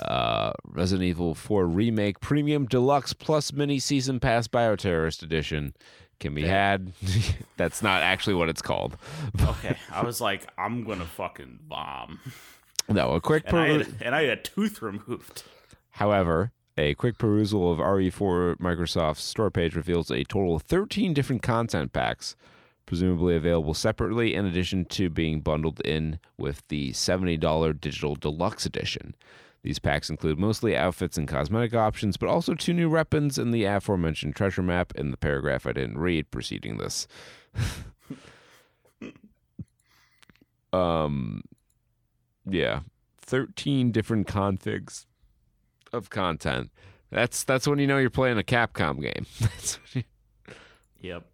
Uh, Resident Evil 4 Remake Premium Deluxe Plus Mini Season Pass Bioterrorist Edition can be had. [laughs] That's not actually what it's called. [laughs] Okay. I was like, I'm gonna fucking bomb, No, a quick and I had, and I had a tooth removed. However, a quick perusal of RE4 Microsoft's store page reveals a total of 13 different content packs, presumably available separately in addition to being bundled in with the $70 digital deluxe edition. These packs include mostly outfits and cosmetic options, but also two new weapons and the aforementioned treasure map in the paragraph I didn't read preceding this. [laughs] um, yeah, 13 different configs of content. That's that's when you know you're playing a Capcom game. [laughs] You- Yep.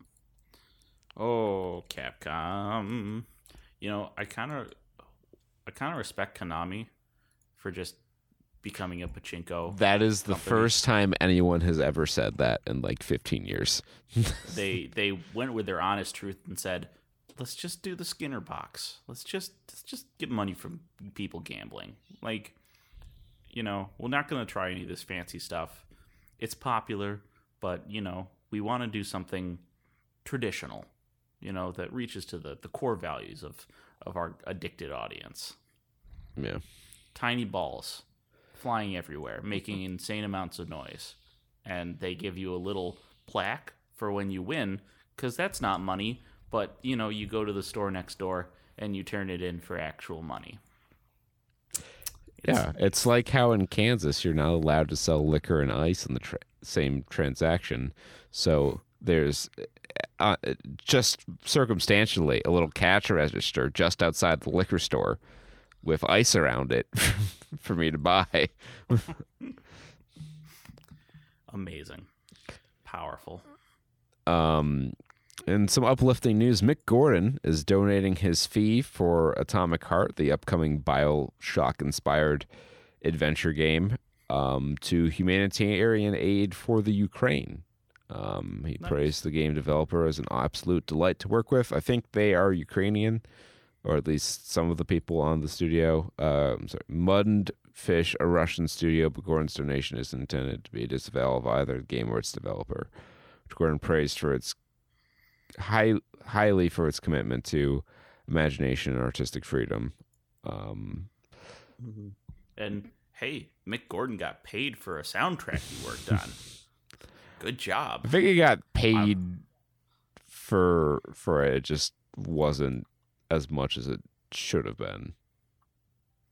Oh, Capcom. You know, I kind of, I kind of respect Konami for just becoming a pachinko. that is the Company. first time anyone has ever said that in like 15 years. [laughs] they they went with their honest truth and said, "Let's just do the Skinner box. Let's just let's just get money from people gambling. Like, you know, we're not going to try any of this fancy stuff. It's popular, but you know, we want to do something traditional. You know, that reaches to the the core values of of our addicted audience. yeah. Tiny balls flying everywhere, making [laughs] insane amounts of noise. And they give you a little plaque for when you win, because that's not money, but you know, you go to the store next door and you turn it in for actual money. Yeah, it's like how in Kansas you're not allowed to sell liquor and ice in the tra- same transaction. So there's uh, just circumstantially a little cash register just outside the liquor store with ice around it [laughs] for me to buy. Amazing. Powerful. Um, and some uplifting news Mick Gordon is donating his fee for Atomic Heart, the upcoming Bioshock inspired adventure game, um, to humanitarian aid for the Ukraine. Um, he Nice. praised the game developer as an absolute delight to work with. I think they are Ukrainian, or at least some of the people on the studio. Uh, I'm sorry, Mud Fish, a Russian studio, but Gordon's donation is intended to be a disavowal of either the game or its developer. Which Gordon praised for its high, highly for its commitment to imagination and artistic freedom. Um, And hey, Mick Gordon got paid for a soundtrack he worked on. [laughs] Good job. I think he got paid for for it. It just wasn't as much as it should have been,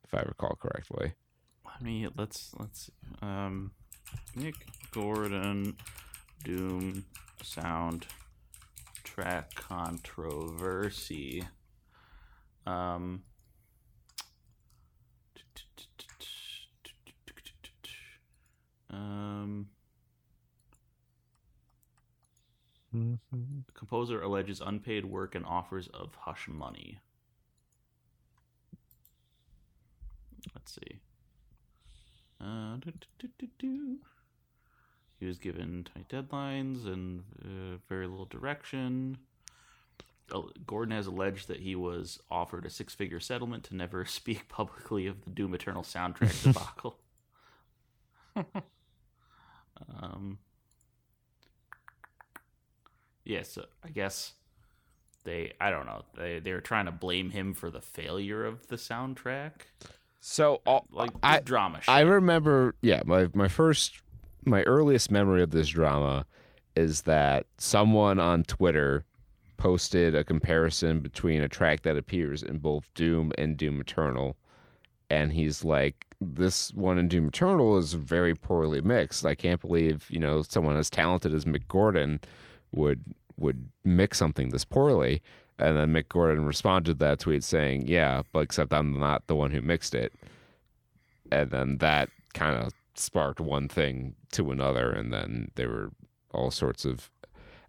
if I recall correctly. I mean, let's let's um Mick Gordon Doom sound track controversy. Um um composer alleges unpaid work and offers of hush money. Let's see. Uh, do, do, do. He was given tight deadlines and uh, very little direction. Gordon has alleged that he was offered a six figure settlement to never [laughs] speak publicly of the Doom Eternal soundtrack debacle. [laughs] um, yeah, so I guess they, I don't know, they, they were trying to blame him for the failure of the soundtrack. So all, Like, I drama shit. I remember, yeah, my my first, my earliest memory of this drama is that someone on Twitter posted a comparison between a track that appears in both Doom and Doom Eternal, and he's like, "This one in Doom Eternal is very poorly mixed. I can't believe you know someone as talented as Mick Gordon would would mix something this poorly." And then Mick Gordon responded to that tweet saying, "Yeah, but except I'm not the one who mixed it." And then that kind of sparked one thing to another, and then there were all sorts of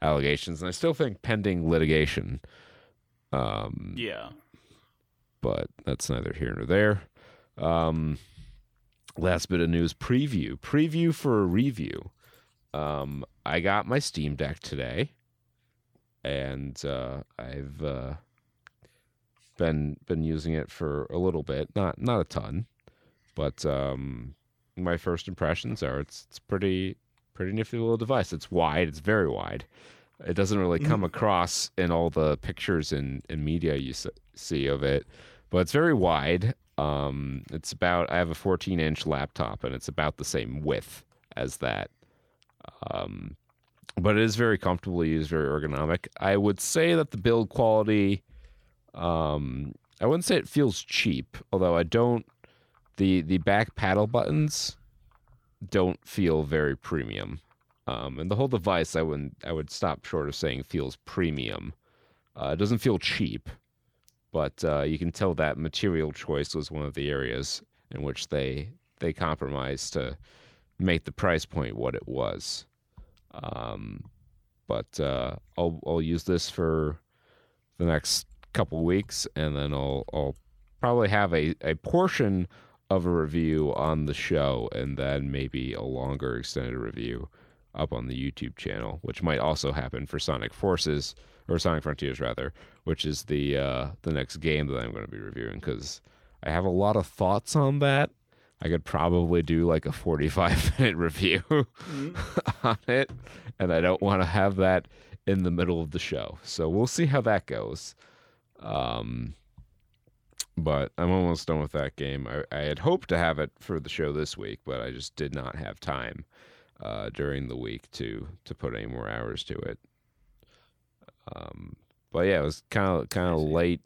allegations, and I still think pending litigation. Um, yeah. but that's neither here nor there. Um, last bit of news preview. Preview for a review. Um, I got my Steam Deck today, and uh, I've uh, been been using it for a little bit, not not a ton, but um, my first impressions are it's it's pretty pretty nifty little device. It's wide. It's very wide. It doesn't really come across in all the pictures and, and media you s- see of it, but it's very wide. Um, it's about I have a 14 inch laptop and it's about the same width as that. Um, but it is very comfortable to use, very ergonomic. I would say that the build quality, um, I wouldn't say it feels cheap, although I don't. The the back paddle buttons don't feel very premium. Um, and the whole device, I wouldn't I would stop short of saying feels premium. Uh, it doesn't feel cheap, but uh, you can tell that material choice was one of the areas in which they they compromised to make the price point what it was. Um, but uh, I'll I'll use this for the next couple weeks, and then I'll I'll probably have a, a portion of a review on the show, and then maybe a longer extended review up on the YouTube channel, which might also happen for Sonic Forces or Sonic Frontiers rather, which is the uh, the next game that I'm going to be reviewing because I have a lot of thoughts on that. I could probably do like a 45 [laughs] minute review [laughs] on it, and I don't want to have that in the middle of the show. So we'll see how that goes. Um, but I'm almost done with that game. I, I had hoped to have it for the show this week, but I just did not have time uh, during the week to to put any more hours to it. Um, but yeah, it was kind of kind of late,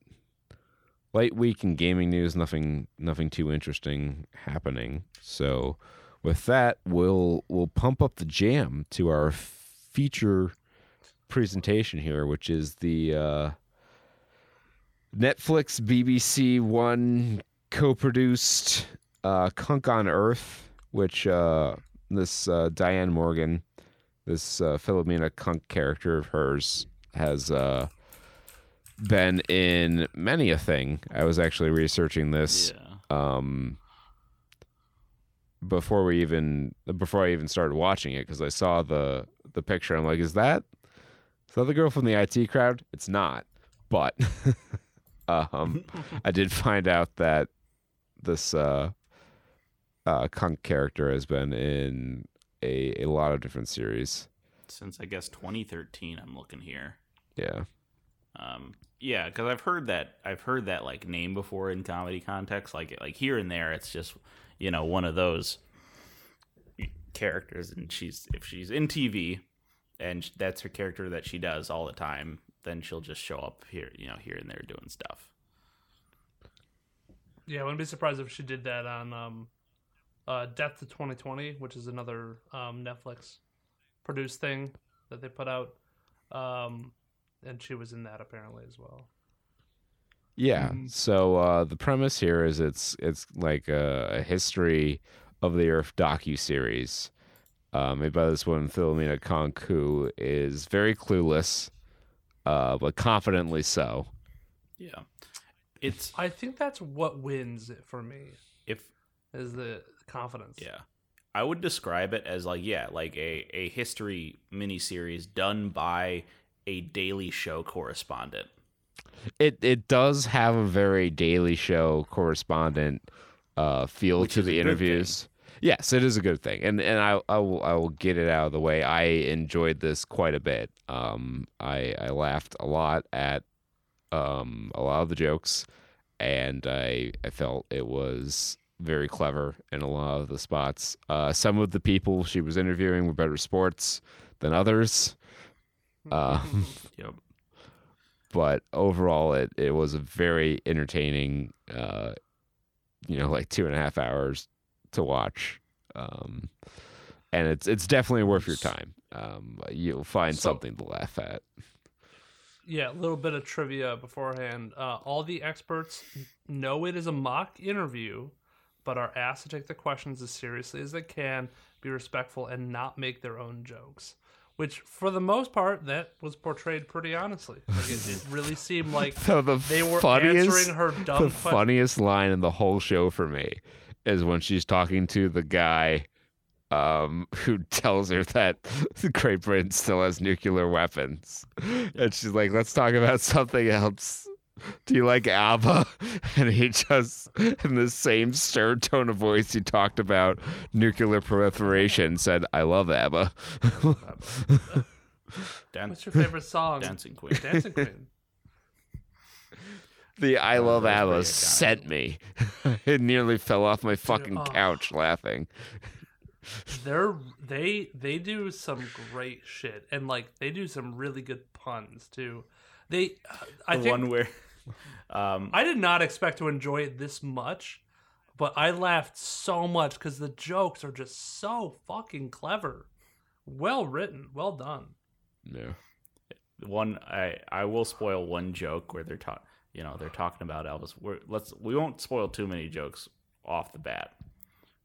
late week in gaming news. Nothing nothing too interesting happening. So with that, we'll we'll pump up the jam to our feature presentation here, which is the uh, Netflix BBC One co-produced uh, Cunk on Earth, which uh, this uh, Diane Morgan, this uh, Philomena Cunk character of hers, has uh, been in many a thing. I was actually researching this Yeah. um, before we even before I even started watching it because I saw the the picture. I'm like, is that is that the girl from the IT crowd? It's not, but [laughs] um, [laughs] I did find out that this uh, uh, Cunk character has been in a, a lot of different series. Since I guess 2013, I'm looking here. Yeah, Um, yeah, because I've heard that I've heard that like name before in comedy context. Like like here and there, it's just you know one of those characters, and she's if she's in TV, and that's her character that she does all the time, then she'll just show up here, you know, here and there doing stuff. Yeah, I wouldn't be surprised if she did that on um, uh, Death to 2020, which is another um, Netflix produced thing that they put out. Um, and she was in that apparently as well. Yeah. Mm-hmm. So uh, the premise here is it's it's like a, a history of the Earth docu series uh, made by this woman Philomena Cunk, who is very clueless, uh, but confidently so. Yeah, it's I think that's what wins it for me if is the confidence. Yeah. I would describe it as like yeah, like a a history miniseries done by a Daily Show correspondent. It it does have a very Daily Show correspondent uh, feel Which to the interviews. Yes, it is a good thing, and and I I will I will get it out of the way. I enjoyed this quite a bit. Um, I I laughed a lot at um a lot of the jokes, and I I felt it was very clever in a lot of the spots. Uh, some of the people she was interviewing were better sports than others. Um, Yep. but overall it, it was a very entertaining uh you know like two and a half hours to watch um and it's it's definitely worth your time um you'll find So- something to laugh at Yeah, a little bit of trivia beforehand. Uh, all the experts know it is a mock interview, but are asked to take the questions as seriously as they can, be respectful, and not make their own jokes. Which, for the most part, that was portrayed pretty honestly. Like it, it [laughs] really seemed like so the they were funniest answering her dumb the que- funniest line in the whole show for me is when she's talking to the guy um, [laughs] who tells her that [laughs] Great Britain still has nuclear weapons. And she's like, let's talk about something else. Do you like ABBA? [laughs] And he just, in the same stern tone of voice he talked about nuclear proliferation, said, I love ABBA. [laughs] Dan- What's your favorite song? Dancing Queen. Dancing Queen. [laughs] the I love that's ABBA pretty sent me. it nearly fell off my fucking oh. couch laughing. They're they they do some great shit and like they do some really good puns too. They uh, I the think one where um I did not expect to enjoy it this much, but I laughed so much because the jokes are just so fucking clever, well written, well done. Yeah. one I I will spoil one joke where they're talking you know they're talking about Elvis. We're, let's we won't spoil too many jokes off the bat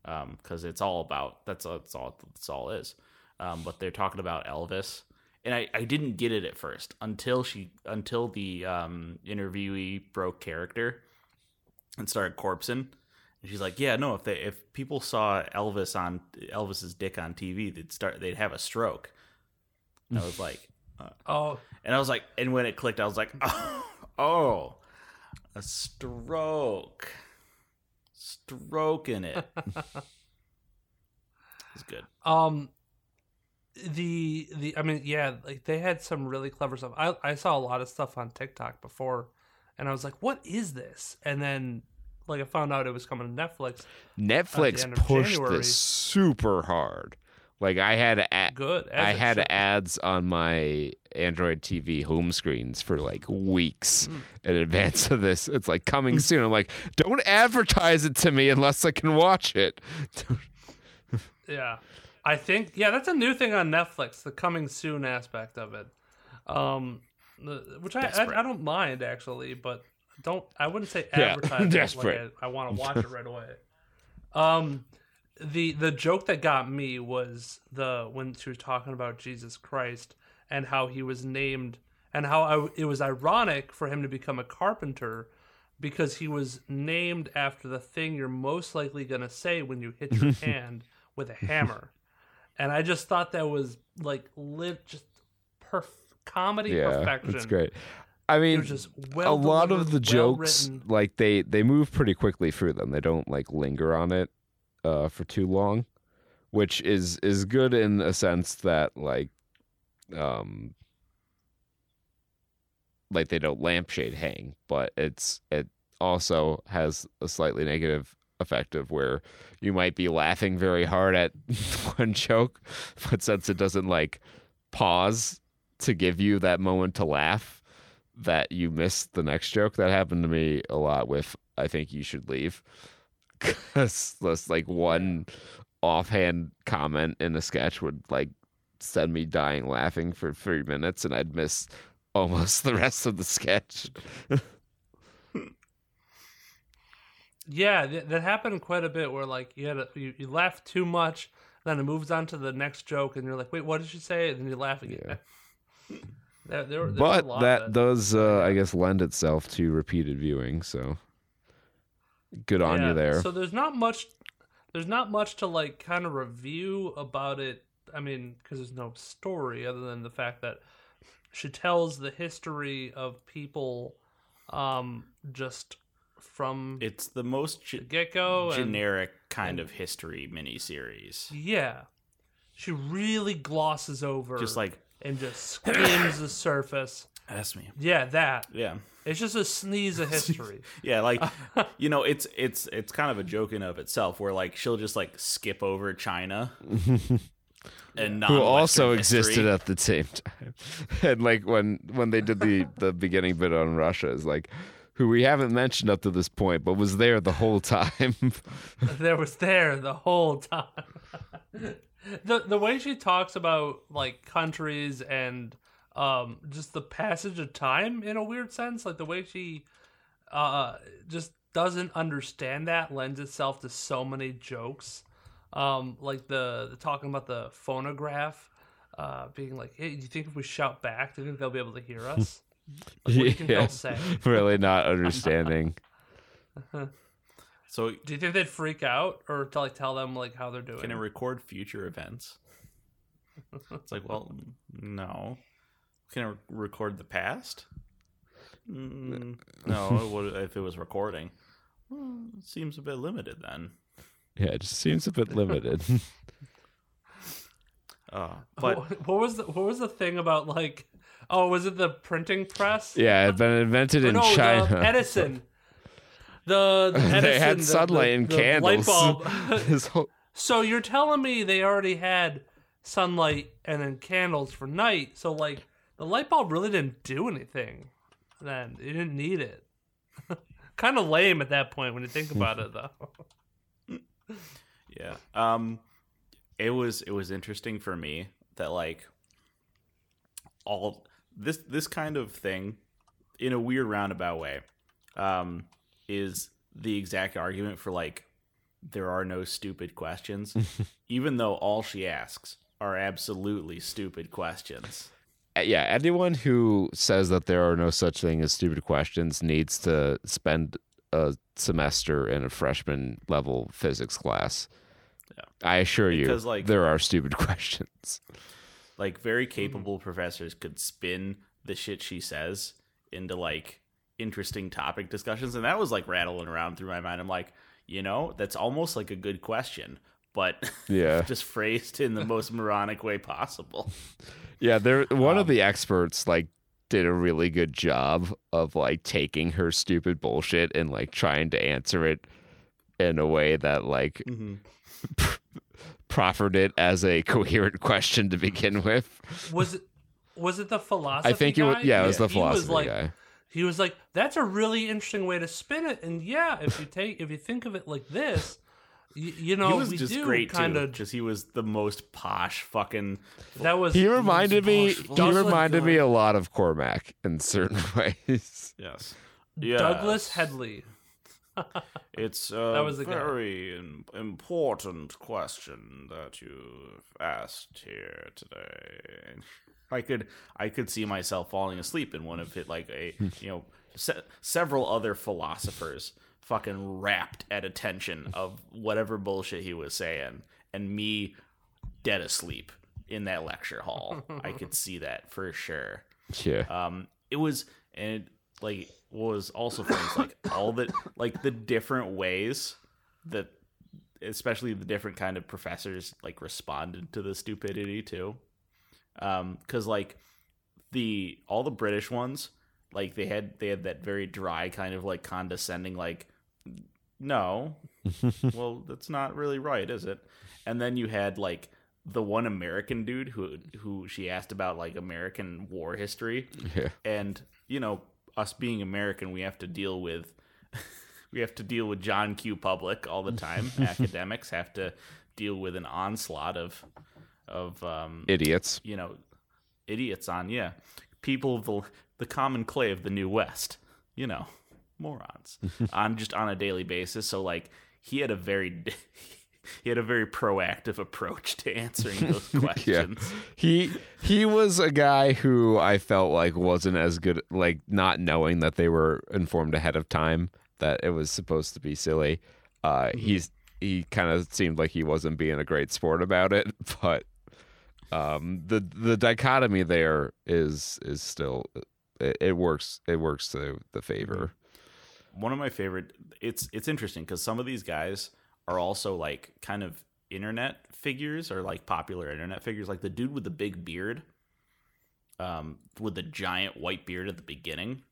because it's all about that's all that's all that's all is. Um, but they're talking about Elvis, and I, I didn't get it at first until she until the um, interviewee broke character and started corpsing. And she's like, "Yeah, no. If they if people saw Elvis on Elvis's dick on TV, they'd start they'd have a stroke." And I was like, [laughs] Oh, and I was like, and when it clicked, I was like, oh, [laughs] oh a stroke. Stroking it. [laughs] it's good. um, the the I mean, yeah, like they had some really clever stuff. I I saw a lot of stuff on TikTok before, and I was like, what is this? And then like I found out it was coming to Netflix. Netflix pushed January. this super hard. Like I had a- Good. I had should. ads on my Android TV home screens for like weeks Hmm. in advance of this. It's like coming [laughs] soon. I'm like, don't advertise it to me unless I can watch it. [laughs] Yeah. I think yeah, that's a new thing on Netflix, the coming soon aspect of it. Um, the- which I, I I don't mind actually, but don't I wouldn't say [laughs] advertise desperate. like I, I want to [laughs] watch it right away. Um, the the joke that got me was the when she was talking about Jesus Christ and how he was named and how I, it was ironic for him to become a carpenter because he was named after the thing you're most likely going to say when you hit your [laughs] hand with a hammer. And I just thought that was like lit just perf- comedy Yeah, perfection. it's great. I mean, just a lot of the jokes, well-written. like they they move pretty quickly through them. They don't like linger on it uh, for too long, which is is good in a sense that like, um, like they don't lampshade hang, but it's it also has a slightly negative effect of where you might be laughing very hard at [laughs] one joke, but since it doesn't like pause to give you that moment to laugh, that you miss the next joke. That happened to me a lot with I think you should leave. [laughs] Cause that's like one offhand comment in a sketch would like send me dying laughing for three minutes and I'd miss almost [laughs] the rest of the sketch. Yeah, th- that happened quite a bit. Where like you had a, you, you laugh too much, then it moves on to the next joke, and you're like, "Wait, what did she say?" And then you laugh again. [laughs] There, there, there but that of does uh, I guess lend itself to repeated viewing, so good on Yeah, you there. So there's not much. There's not much to like kind of review about it. I mean, because there's no story other than the fact that she tells the history of people, um, just from It's the most the ge- get go. generic kind of history miniseries. Yeah, she really glosses over Just like and just skims the surface. ask me. Yeah, that. Yeah. It's just a sneeze of history. [laughs] Yeah, like you know, it's it's it's kind of a joke in of itself where like she'll just like skip over China [laughs] and not who also existed at the same time. [laughs] And like when when they did the the beginning bit on Russia is like who we haven't mentioned up to this point, but was there the whole time. [laughs] there was there the whole time. [laughs] the the way she talks about like countries and um just the passage of time in a weird sense, like the way she uh just doesn't understand that lends itself to so many jokes. Um like the, the talking about the phonograph uh being like, "Hey, do you think if we shout back, do you think they'll be able to hear us?" [laughs] Like, what do you think Yeah. they'll say? [laughs] really not understanding. So Do you think they'd freak out or to like tell them like how they're doing? can it record future events? [laughs] It's like, well, no. Can it record the past? Mm, no, it [laughs] would, if it was recording. Well, it seems a bit limited then. Yeah, it just seems a bit limited. Uh, but What- [laughs] what was the what was the thing about like oh was it the printing press? yeah, it had been invented in no, the China. Edison. [laughs] The, the Edison, they had the- sunlight the- and the candles. Light bulb. [laughs] So you're telling me they already had sunlight and then candles for night. So like the light bulb really didn't do anything. Then you didn't need it. kind of lame at that point when you think about it, though. Yeah. Um it was it was interesting for me that like all this this kind of thing in a weird roundabout way um is the exact argument for like there are no stupid questions [laughs] even though all she asks are absolutely stupid questions. yeah, anyone who says that there are no such thing as stupid questions needs to spend a semester in a freshman level physics class. Yeah. I assure you, Because, like- there are stupid [laughs] questions. Like very capable professors could spin the shit she says into like interesting topic discussions and that was like rattling around through my mind. I'm like, you know, that's almost like a good question, but [laughs] Yeah. just phrased in the most moronic way possible. Yeah, there one Um, of the experts like did a really good job of like taking her stupid bullshit and like trying to answer it in a way that like [laughs] proffered it as a coherent question to begin with. Was it was it the philosophy? I think it was guy? yeah, it was the He was philosophy like, guy. He was like, "That's a really interesting way to spin it." And yeah, if you take if you think of it like this, Y- you know, he was we just do great kind too. of. Just he was the most posh fucking. That was He reminded me. He Douglas reminded me a lot of Cormac in certain [laughs] ways. Yes. Douglas Yes. Hedley. It's [laughs] a That was the very im- important question that you've asked here today. I could I could see myself falling asleep in one of it, like a you know se- several other philosophers fucking rapt at attention of whatever bullshit he was saying, and me dead asleep in that lecture hall. I could [laughs] see that for sure. Yeah. Um, it was and like was also funny is like all the like the different ways that especially the different kind of professors like responded to the stupidity too. Um, because like the all the British ones, like they had they had that very dry kind of like condescending like no, [laughs] well that's not really right, is it? And then you had like the one American dude who who she asked about like American war history Yeah. and you know us being american we have to deal with [laughs] we have to deal with john q. Public all the time. [laughs] Academics have to deal with an onslaught of of um Idiots. you know idiots on yeah people of the the common clay of the new west you know morons. [laughs] On just on a daily basis. So like he had a very he had a very proactive approach to answering [laughs] those Yeah. questions He he was a guy who I felt like wasn't as good like not knowing that they were informed ahead of time that it was supposed to be silly. Uh he's he kind of seemed like he wasn't being a great sport about it, [laughs] but um the the dichotomy there is is still it, it works it works to the favor. one of my favorite it's it's interesting because some of these guys are also like kind of internet figures or like popular internet figures like the dude with the big beard um with the giant white beard at the beginning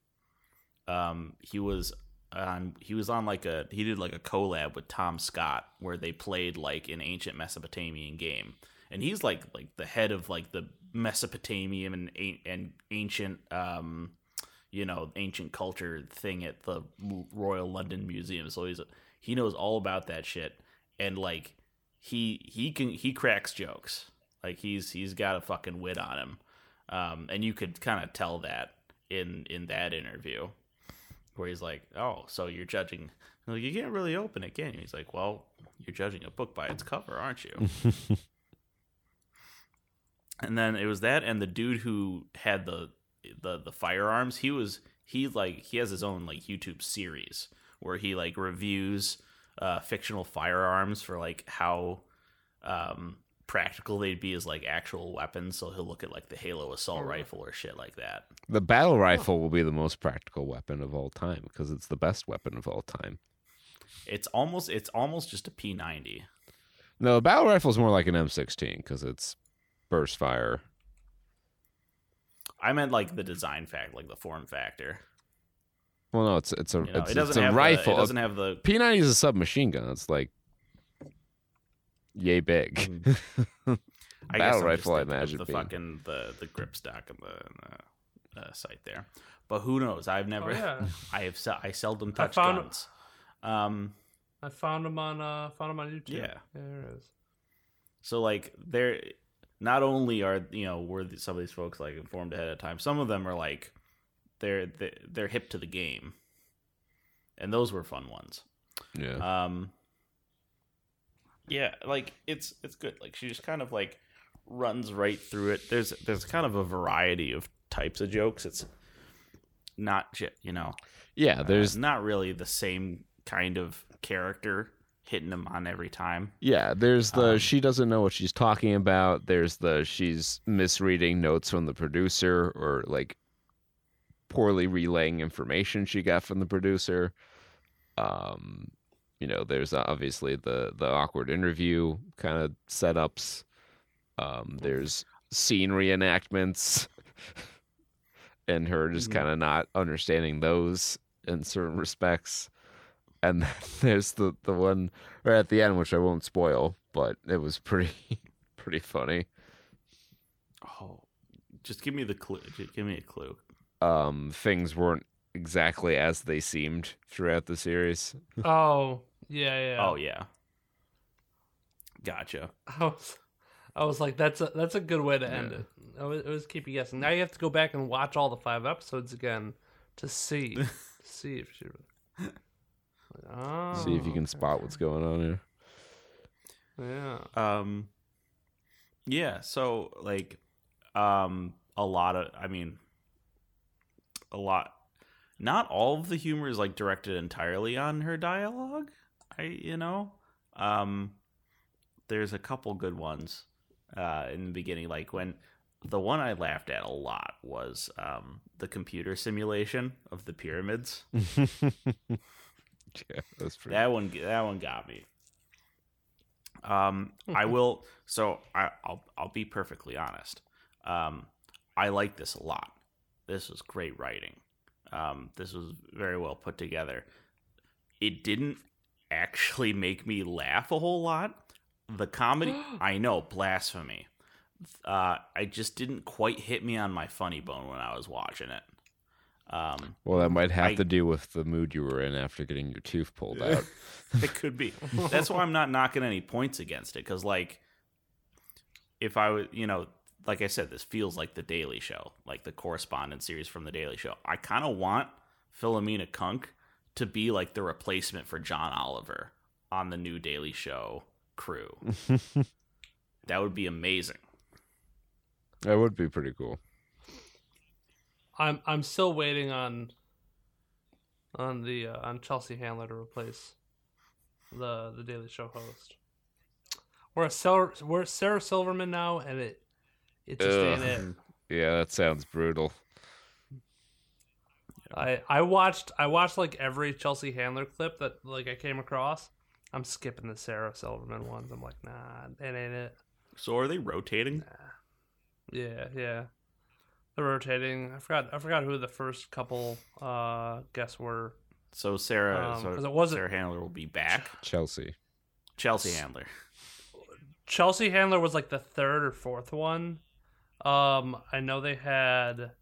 um he was on he was on like a he did like a collab with Tom Scott where they played like an ancient Mesopotamian game and he's like like the head of like the Mesopotamian and and ancient um you know ancient culture thing at the Royal London Museum. So he's he knows all about that shit, and like he he can he cracks jokes. Like he's he's got a fucking wit on him, um, and you could kind of tell that in in that interview where he's like, "Oh, so you're judging? Like, you can't really open it, can you?" He's like, "Well, you're judging a book by its cover, aren't you?" [laughs] and then it was that, and the dude who had the the the firearms he was he like he has his own like youtube series where he like reviews uh fictional firearms for like how um practical they'd be as like actual weapons. So he'll look at like the halo assault rifle or shit like that. The battle rifle will be the most practical weapon of all time because it's the best weapon of all time. it's almost it's almost just a p90 No, the battle rifle is more like an M16 because it's burst fire. i meant like the design fact like the form factor Well, no, it's it's a you know it's, it it's a rifle. the, it doesn't have the P90 is a submachine gun. It's like yay big. [laughs] I Battle guess I'm rifle, I just thinking of imagine the being- fucking the the grip stock and the, the uh, site there, but who knows? I've never, Oh, yeah. [laughs] I have, se- I seldom touch found- guns. Um, I found them on uh found him on YouTube. Yeah. there it is. so like they're not only are you know were the- some of these folks like informed ahead of time, some of them are like they're they're, hip to the game, and those were fun ones. yeah. Um, yeah, like it's it's good. Like she just kind of like runs right through it. There's there's kind of a variety of types of jokes. It's not you know yeah, there's uh, not really the same kind of character hitting them on every time. yeah, there's the um, she doesn't know what she's talking about. There's the she's misreading notes from the producer or like poorly relaying information she got from the producer. Um, you know, there's obviously the the awkward interview kind of setups. Um, there's scene reenactments, [laughs] and her just Mhm. kind of not understanding those in certain respects. And then [laughs] there's the the one right at the end, which I won't spoil, but it was pretty [laughs] pretty funny. Oh, just give me the clue. Just give me a clue. Um, things weren't exactly as they seemed throughout the series. [laughs] Oh yeah, yeah. Oh yeah, Gotcha. I was, I was like, that's a that's a good way to end it. I was, it was keep you guessing. Now you have to go back and watch all the five episodes again to see, to [laughs] see if she. Oh, See if you can spot what's going on here. Yeah. Um, yeah. So like, um, a lot of, I mean, a lot. Not all of the humor is like directed entirely on her dialogue. I, you know, um, there's a couple good ones uh, in the beginning. Like when the one I laughed at a lot was um, the computer simulation of the pyramids. [laughs] Yeah, pretty. That one, that one got me. Um, I will. So I, I'll, I'll be perfectly honest. Um, I like this a lot. This was great writing. Um, this was very well put together. It didn't actually make me laugh a whole lot. The comedy, [gasps] I know, blasphemy. Uh, I just didn't quite hit me on my funny bone when I was watching it. Um, Well, that might have I- to do with the mood you were in after getting your tooth pulled out. [laughs] it could be. That's why I'm not knocking any points against it because, like, if I was, you know, like I said, this feels like the Daily Show, like the correspondence series from the Daily Show. I kind of want Philomena Cunk to be like the replacement for John Oliver on the new Daily Show crew. [laughs] that would be amazing. that would be pretty cool. I'm I'm still waiting on on the uh, on Chelsea Handler to replace the the Daily Show host. We're a Sarah, we're Sarah Silverman now, and it it just ain't it. [laughs] Yeah, that sounds brutal. I I watched I watched like every Chelsea Handler clip that like I came across. I'm skipping the Sarah Silverman ones. I'm like, nah, that ain't it. So are they rotating? Nah. Yeah, yeah. They're rotating. I forgot I forgot who the first couple uh guests were. So Sarah, Um, so 'cause it wasn't- Sarah Handler will be back. Chelsea. Chelsea Handler. Chelsea Handler was like the third or fourth one. Um, I know they had.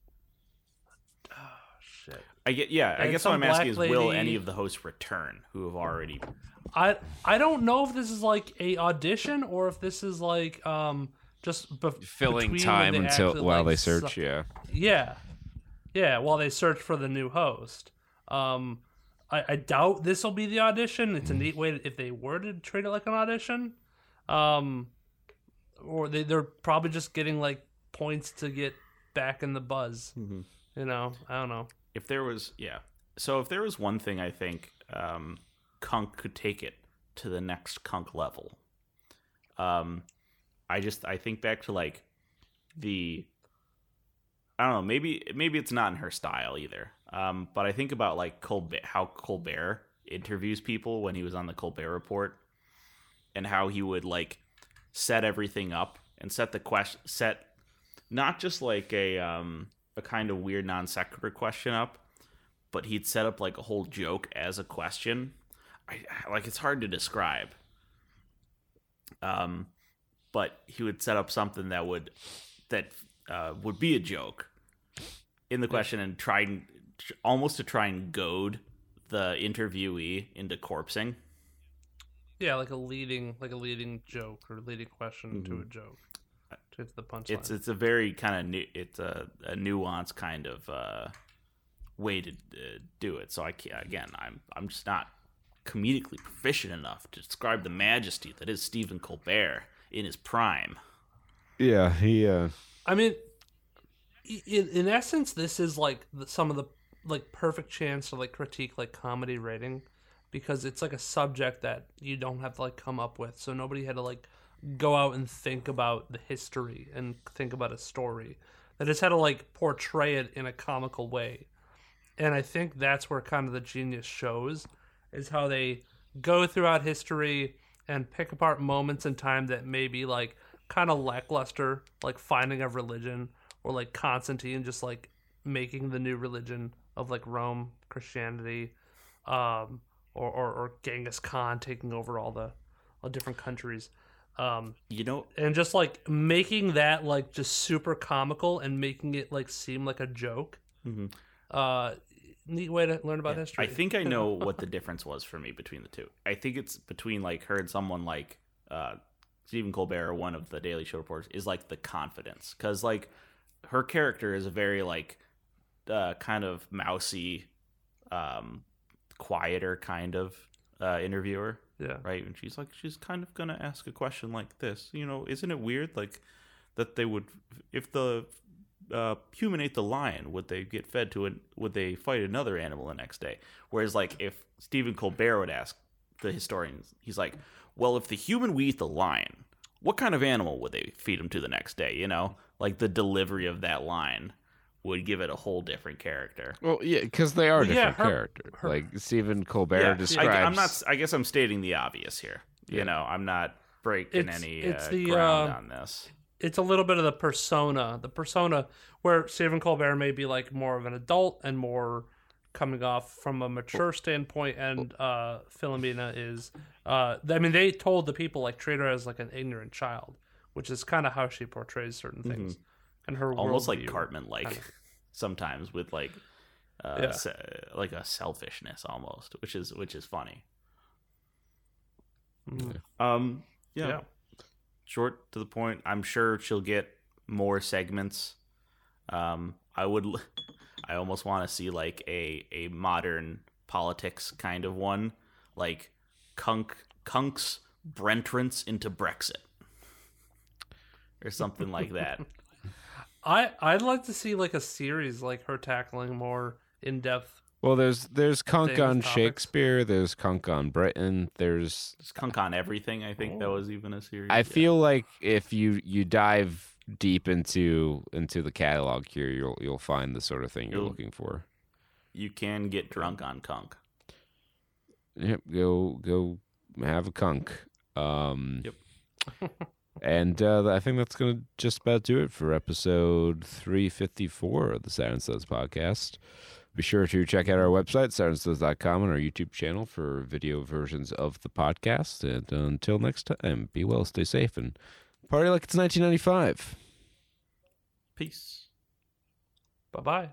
Oh shit! I get, yeah. I guess what I'm asking black is, will any of the hosts return who have already I I don't know if this is like a audition or if this is like um just bef- Filling time they until actually, while like, they su- search. Yeah. Yeah, yeah. While they search for the new host. Um, I, I doubt this will be the audition. It's a neat way to, if they were to treat it like an audition. Um, or they they're probably just getting like points to get back in the buzz. Mm-hmm. You know, I don't know. if there was yeah so if there was one thing i think um cunk could take it to the next cunk level um i just i think back to like the i don't know maybe maybe it's not in her style either um but i think about like colbert how colbert interviews people when he was on the colbert report and how he would like set everything up and set the question set not just like a um a kind of weird non sequitur question up, but he'd set up like a whole joke as a question. I like it's hard to describe. Um, but he would set up something that would that uh, would be a joke in the question and try and almost to try and goad the interviewee into corpsing. Yeah, like a leading like a leading joke or leading question to a joke to get to the punchline. It's it's a very kind of new, it's a, a nuanced kind of uh, way to uh, do it. So I can't, again, I'm I'm just not comedically proficient enough to describe the majesty that is Stephen Colbert in his prime. Yeah. He. uh I mean, in, in essence, this is like the, some of the like perfect chance to like critique like comedy writing because it's like a subject that you don't have to like come up with. So nobody had to like go out and think about the history and think about a story. They just had to like portray it in a comical way. And I think that's where kind of the genius shows is how they go throughout history and pick apart moments in time that may be like kind of lackluster, like finding of religion or like Constantine just like making the new religion of like Rome, Christianity, um, or, or, or Genghis Khan taking over all the all different countries. Um, You know, and just like making that like just super comical and making it like seem like a joke. Mhm. Uh, neat way to learn about history. I think I [laughs] know what the difference was for me between the two. I think it's between like her and someone like uh, Stephen Colbert or one of the Daily Show reporters is like the confidence because like her character is a very like uh, kind of mousy, um, quieter kind of uh, interviewer, Yeah. right? And she's like, she's kind of gonna ask a question like this, you know, isn't it weird like that they would if the uh, human ate the lion, would they get fed to it? Would they fight another animal the next day? Whereas, like, if Stephen Colbert would ask the historians, he's like, well, if the human would eat the lion, what kind of animal would they feed him to the next day? You know, like the delivery of that line would give it a whole different character. Well, yeah, because they are Well, yeah, different her- characters. her- like Stephen Colbert Yeah, describes. I, am not. I guess I'm stating the obvious here. You know, I'm not breaking It's- any it's uh, the, ground uh, on this. it's a little bit of the persona, the persona where Stephen Colbert may be like more of an adult and more coming off from a mature standpoint, and uh, Philomena is. Uh, I mean, they told the people like treat her as like an ignorant child, which is kind of how she portrays certain things, and her. Almost like. Cartman, like [laughs] sometimes with like. Uh, Yeah. se- like a selfishness almost, which is which is funny. Mm. Um, yeah. Yeah. short to the point. I'm sure she'll get more segments. Um, I would, l- [laughs] I almost want to see like a a modern politics kind of one, like Cunk Cunk's Brentrance into Brexit, or something like that. [laughs] I I'd like to see like a series like her tackling more in depth. well, there's there's Cunk Things, on topics. Shakespeare. There's Cunk on Britain. There's. Just Cunk on everything. I think that Oh. was even a series. I Yeah. feel like if you you dive deep into into the catalog here, you'll you'll find the sort of thing you're You'll- looking for. you can get drunk on Cunk. Yep, go go have a cunk. Um, Yep. [laughs] and uh, I think that's going to just about do it for episode 354 of the Saturn Studs podcast. Be sure to check out our website, saturnstuds.com, and our YouTube channel for video versions of the podcast. And until next time, be well, stay safe, and party like it's 1995. Peace. Bye bye.